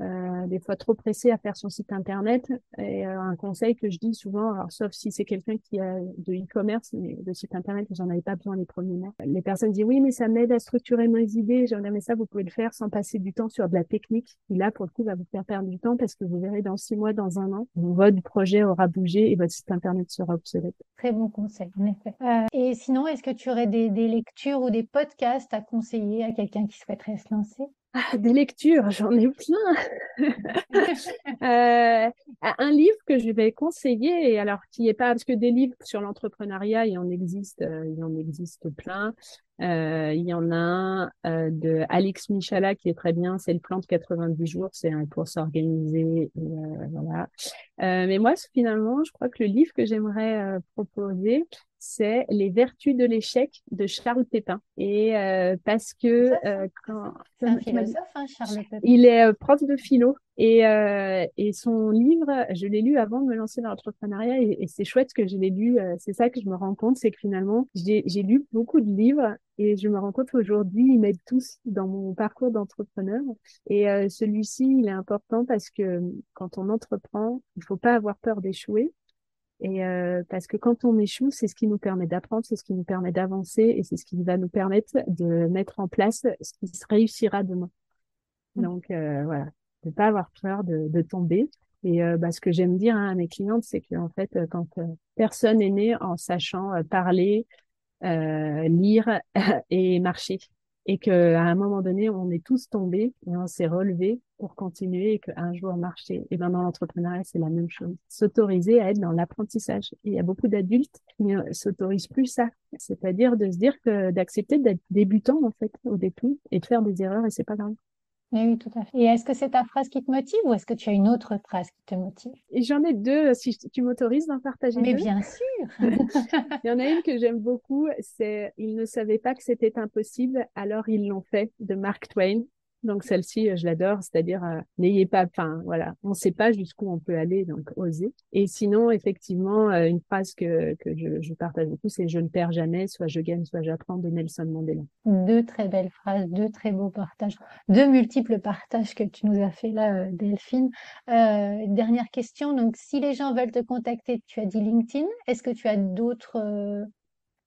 Euh, des fois trop pressé à faire son site internet. Et euh, un conseil que je dis souvent, alors sauf si c'est quelqu'un qui a de e-commerce, mais de site internet, j'en avais pas besoin les premiers mois. Les personnes disent oui, mais ça m'aide à structurer mes idées. J'en mais ça, vous pouvez le faire sans passer du temps sur de la technique. Et là, pour le coup, va vous faire perdre du temps parce que vous verrez dans six mois, dans un an, votre projet aura bougé et votre site internet sera obsolète. Très bon conseil, en effet. Euh, et sinon, est-ce que tu aurais des, des lectures ou des podcasts à conseiller à quelqu'un qui souhaiterait se lancer? Ah, des lectures, j'en ai plein. euh, un livre que je vais conseiller, et alors qui est pas parce que des livres sur l'entrepreneuriat, il en existe, euh, il en existe plein. Euh, il y en a un euh, de Alex Michala qui est très bien, c'est le plan de 90 jours, c'est pour s'organiser. Euh, voilà. mais moi, finalement, je crois que le livre que j'aimerais proposer, c'est Les Vertus de l'échec de Charles Pépin. Et euh, parce que euh, quand c'est un philosophe, hein, Charles Pépin. Il est euh, prof de philo et, euh, et son livre, je l'ai lu avant de me lancer dans l'entrepreneuriat et, et c'est chouette que je l'ai lu. c'est ça que je me rends compte, c'est que finalement j'ai lu beaucoup de livres et je me rends compte qu'aujourd'hui ils m'aident tous dans mon parcours d'entrepreneur. Et celui-ci, il est important parce que quand on entreprend, il faut pas avoir peur d'échouer et euh, parce que quand on échoue, c'est ce qui nous permet d'apprendre, c'est ce qui nous permet d'avancer et c'est ce qui va nous permettre de mettre en place ce qui se réussira demain. Mmh. Donc euh, voilà, de pas avoir peur de, de tomber. Et euh, bah, ce que j'aime dire hein, à mes clientes, c'est qu'en fait, quand personne n'est né en sachant parler, lire et marcher, et qu'à un moment donné, on est tous tombés et on s'est relevés pour continuer et qu'un jour marcher. Et ben dans l'entrepreneuriat, c'est la même chose. S'autoriser à être dans l'apprentissage. Il y a beaucoup d'adultes qui ne s'autorisent plus ça. C'est-à-dire de se dire que d'accepter d'être débutant, en fait, au début et de faire des erreurs et c'est pas grave. Oui, tout à fait. Et est-ce que c'est ta phrase qui te motive ou est-ce que tu as une autre phrase qui te motive? Et j'en ai deux, si tu m'autorises d'en partager Mais bien sûr Il y en a une que j'aime beaucoup, c'est « Ils ne savaient pas que c'était impossible, alors ils l'ont fait » de Mark Twain. Donc celle-ci, je l'adore, c'est-à-dire n'ayez pas, enfin voilà, on ne sait pas jusqu'où on peut aller, donc osez. Et sinon, effectivement, une phrase que, je, partage beaucoup, c'est je ne perds jamais, soit je gagne, soit j'apprends de Nelson Mandela. Deux très belles phrases, deux très beaux partages, deux multiples partages que tu nous as fait là, Delphine. Euh, dernière question, donc si les gens veulent te contacter, tu as dit LinkedIn, est-ce que tu as d'autres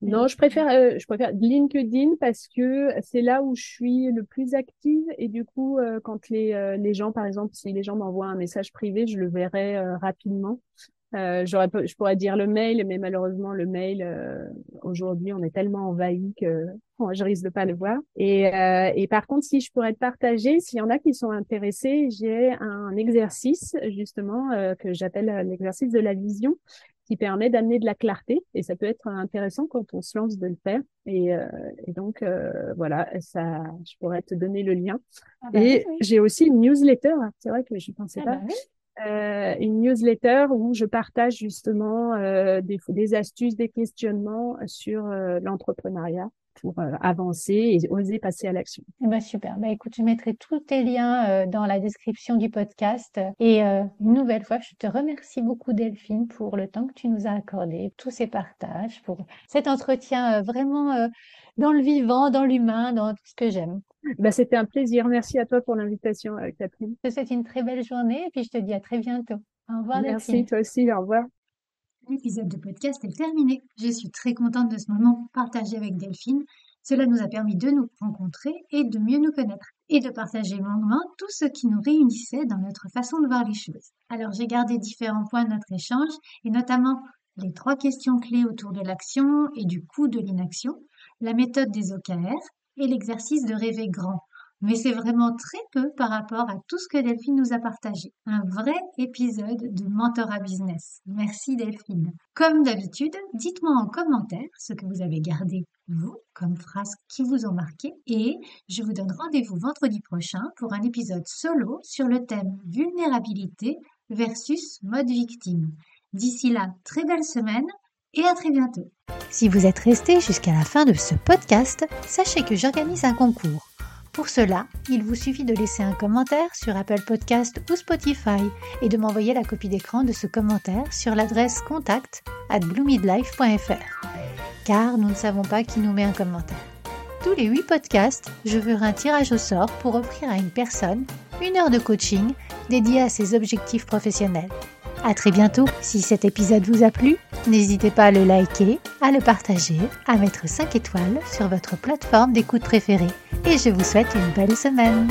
non, je préfère, euh, je préfère LinkedIn parce que c'est là où je suis le plus active et du coup, euh, quand les, euh, les gens, par exemple, si les gens m'envoient un message privé, je le verrai rapidement. j'aurais, je pourrais dire le mail, mais malheureusement, le mail, aujourd'hui, on est tellement envahi que je risque de pas le voir. Et, et par contre, si je pourrais te partager, s'il y en a qui sont intéressés, j'ai un exercice justement que j'appelle l'exercice de la vision qui permet d'amener de la clarté et ça peut être intéressant quand on se lance de le faire. Et, euh, et donc euh, voilà ça je pourrais te donner le lien. Ah bah et j'ai aussi une newsletter. C'est vrai que je pensais ah pas. bah euh, une newsletter où je partage justement euh, des, des astuces des questionnements sur euh, l'entrepreneuriat pour euh, avancer et oser passer à l'action. Eh ben super. Bah, écoute, je mettrai tous tes liens euh, dans la description du podcast. Et euh, une nouvelle fois, je te remercie beaucoup Delphine pour le temps que tu nous as accordé, tous ces partages, pour cet entretien vraiment dans le vivant, dans l'humain, dans tout ce que j'aime. Bah, C'était un plaisir. Merci à toi pour l'invitation, Catherine. Je te souhaite une très belle journée et puis je te dis à très bientôt. Au revoir Merci, Delphine. toi aussi. Au revoir. L'épisode de podcast est terminé. Je suis très contente de ce moment partagé avec Delphine. Cela nous a permis de nous rencontrer et de mieux nous connaître et de partager longuement tout ce qui nous réunissait dans notre façon de voir les choses. Alors j'ai gardé différents points de notre échange et notamment les trois questions clés autour de l'action et du coût de l'inaction, la méthode des OKR et l'exercice de rêver grand mais c'est vraiment très peu par rapport à tout ce que Delphine nous a partagé. Un vrai épisode de Mentorat Business. Merci Delphine. Comme d'habitude, dites-moi en commentaire ce que vous avez gardé, vous, comme phrases qui vous ont marqué, et je vous donne rendez-vous vendredi prochain pour un épisode solo sur le thème vulnérabilité versus mode victime. D'ici là, très belle semaine et à très bientôt. Si vous êtes resté jusqu'à la fin de ce podcast, sachez que j'organise un concours. Pour cela, il vous suffit de laisser un commentaire sur Apple Podcast ou Spotify et de m'envoyer la copie d'écran de ce commentaire sur l'adresse contact at bloomidlife.fr. Car nous ne savons pas qui nous met un commentaire. Tous les 8 podcasts, je ferai un tirage au sort pour offrir à une personne une heure de coaching dédiée à ses objectifs professionnels. À très bientôt. Si cet épisode vous a plu, n'hésitez pas à le liker, à le partager, à mettre 5 étoiles sur votre plateforme d'écoute préférée. Et je vous souhaite une belle semaine.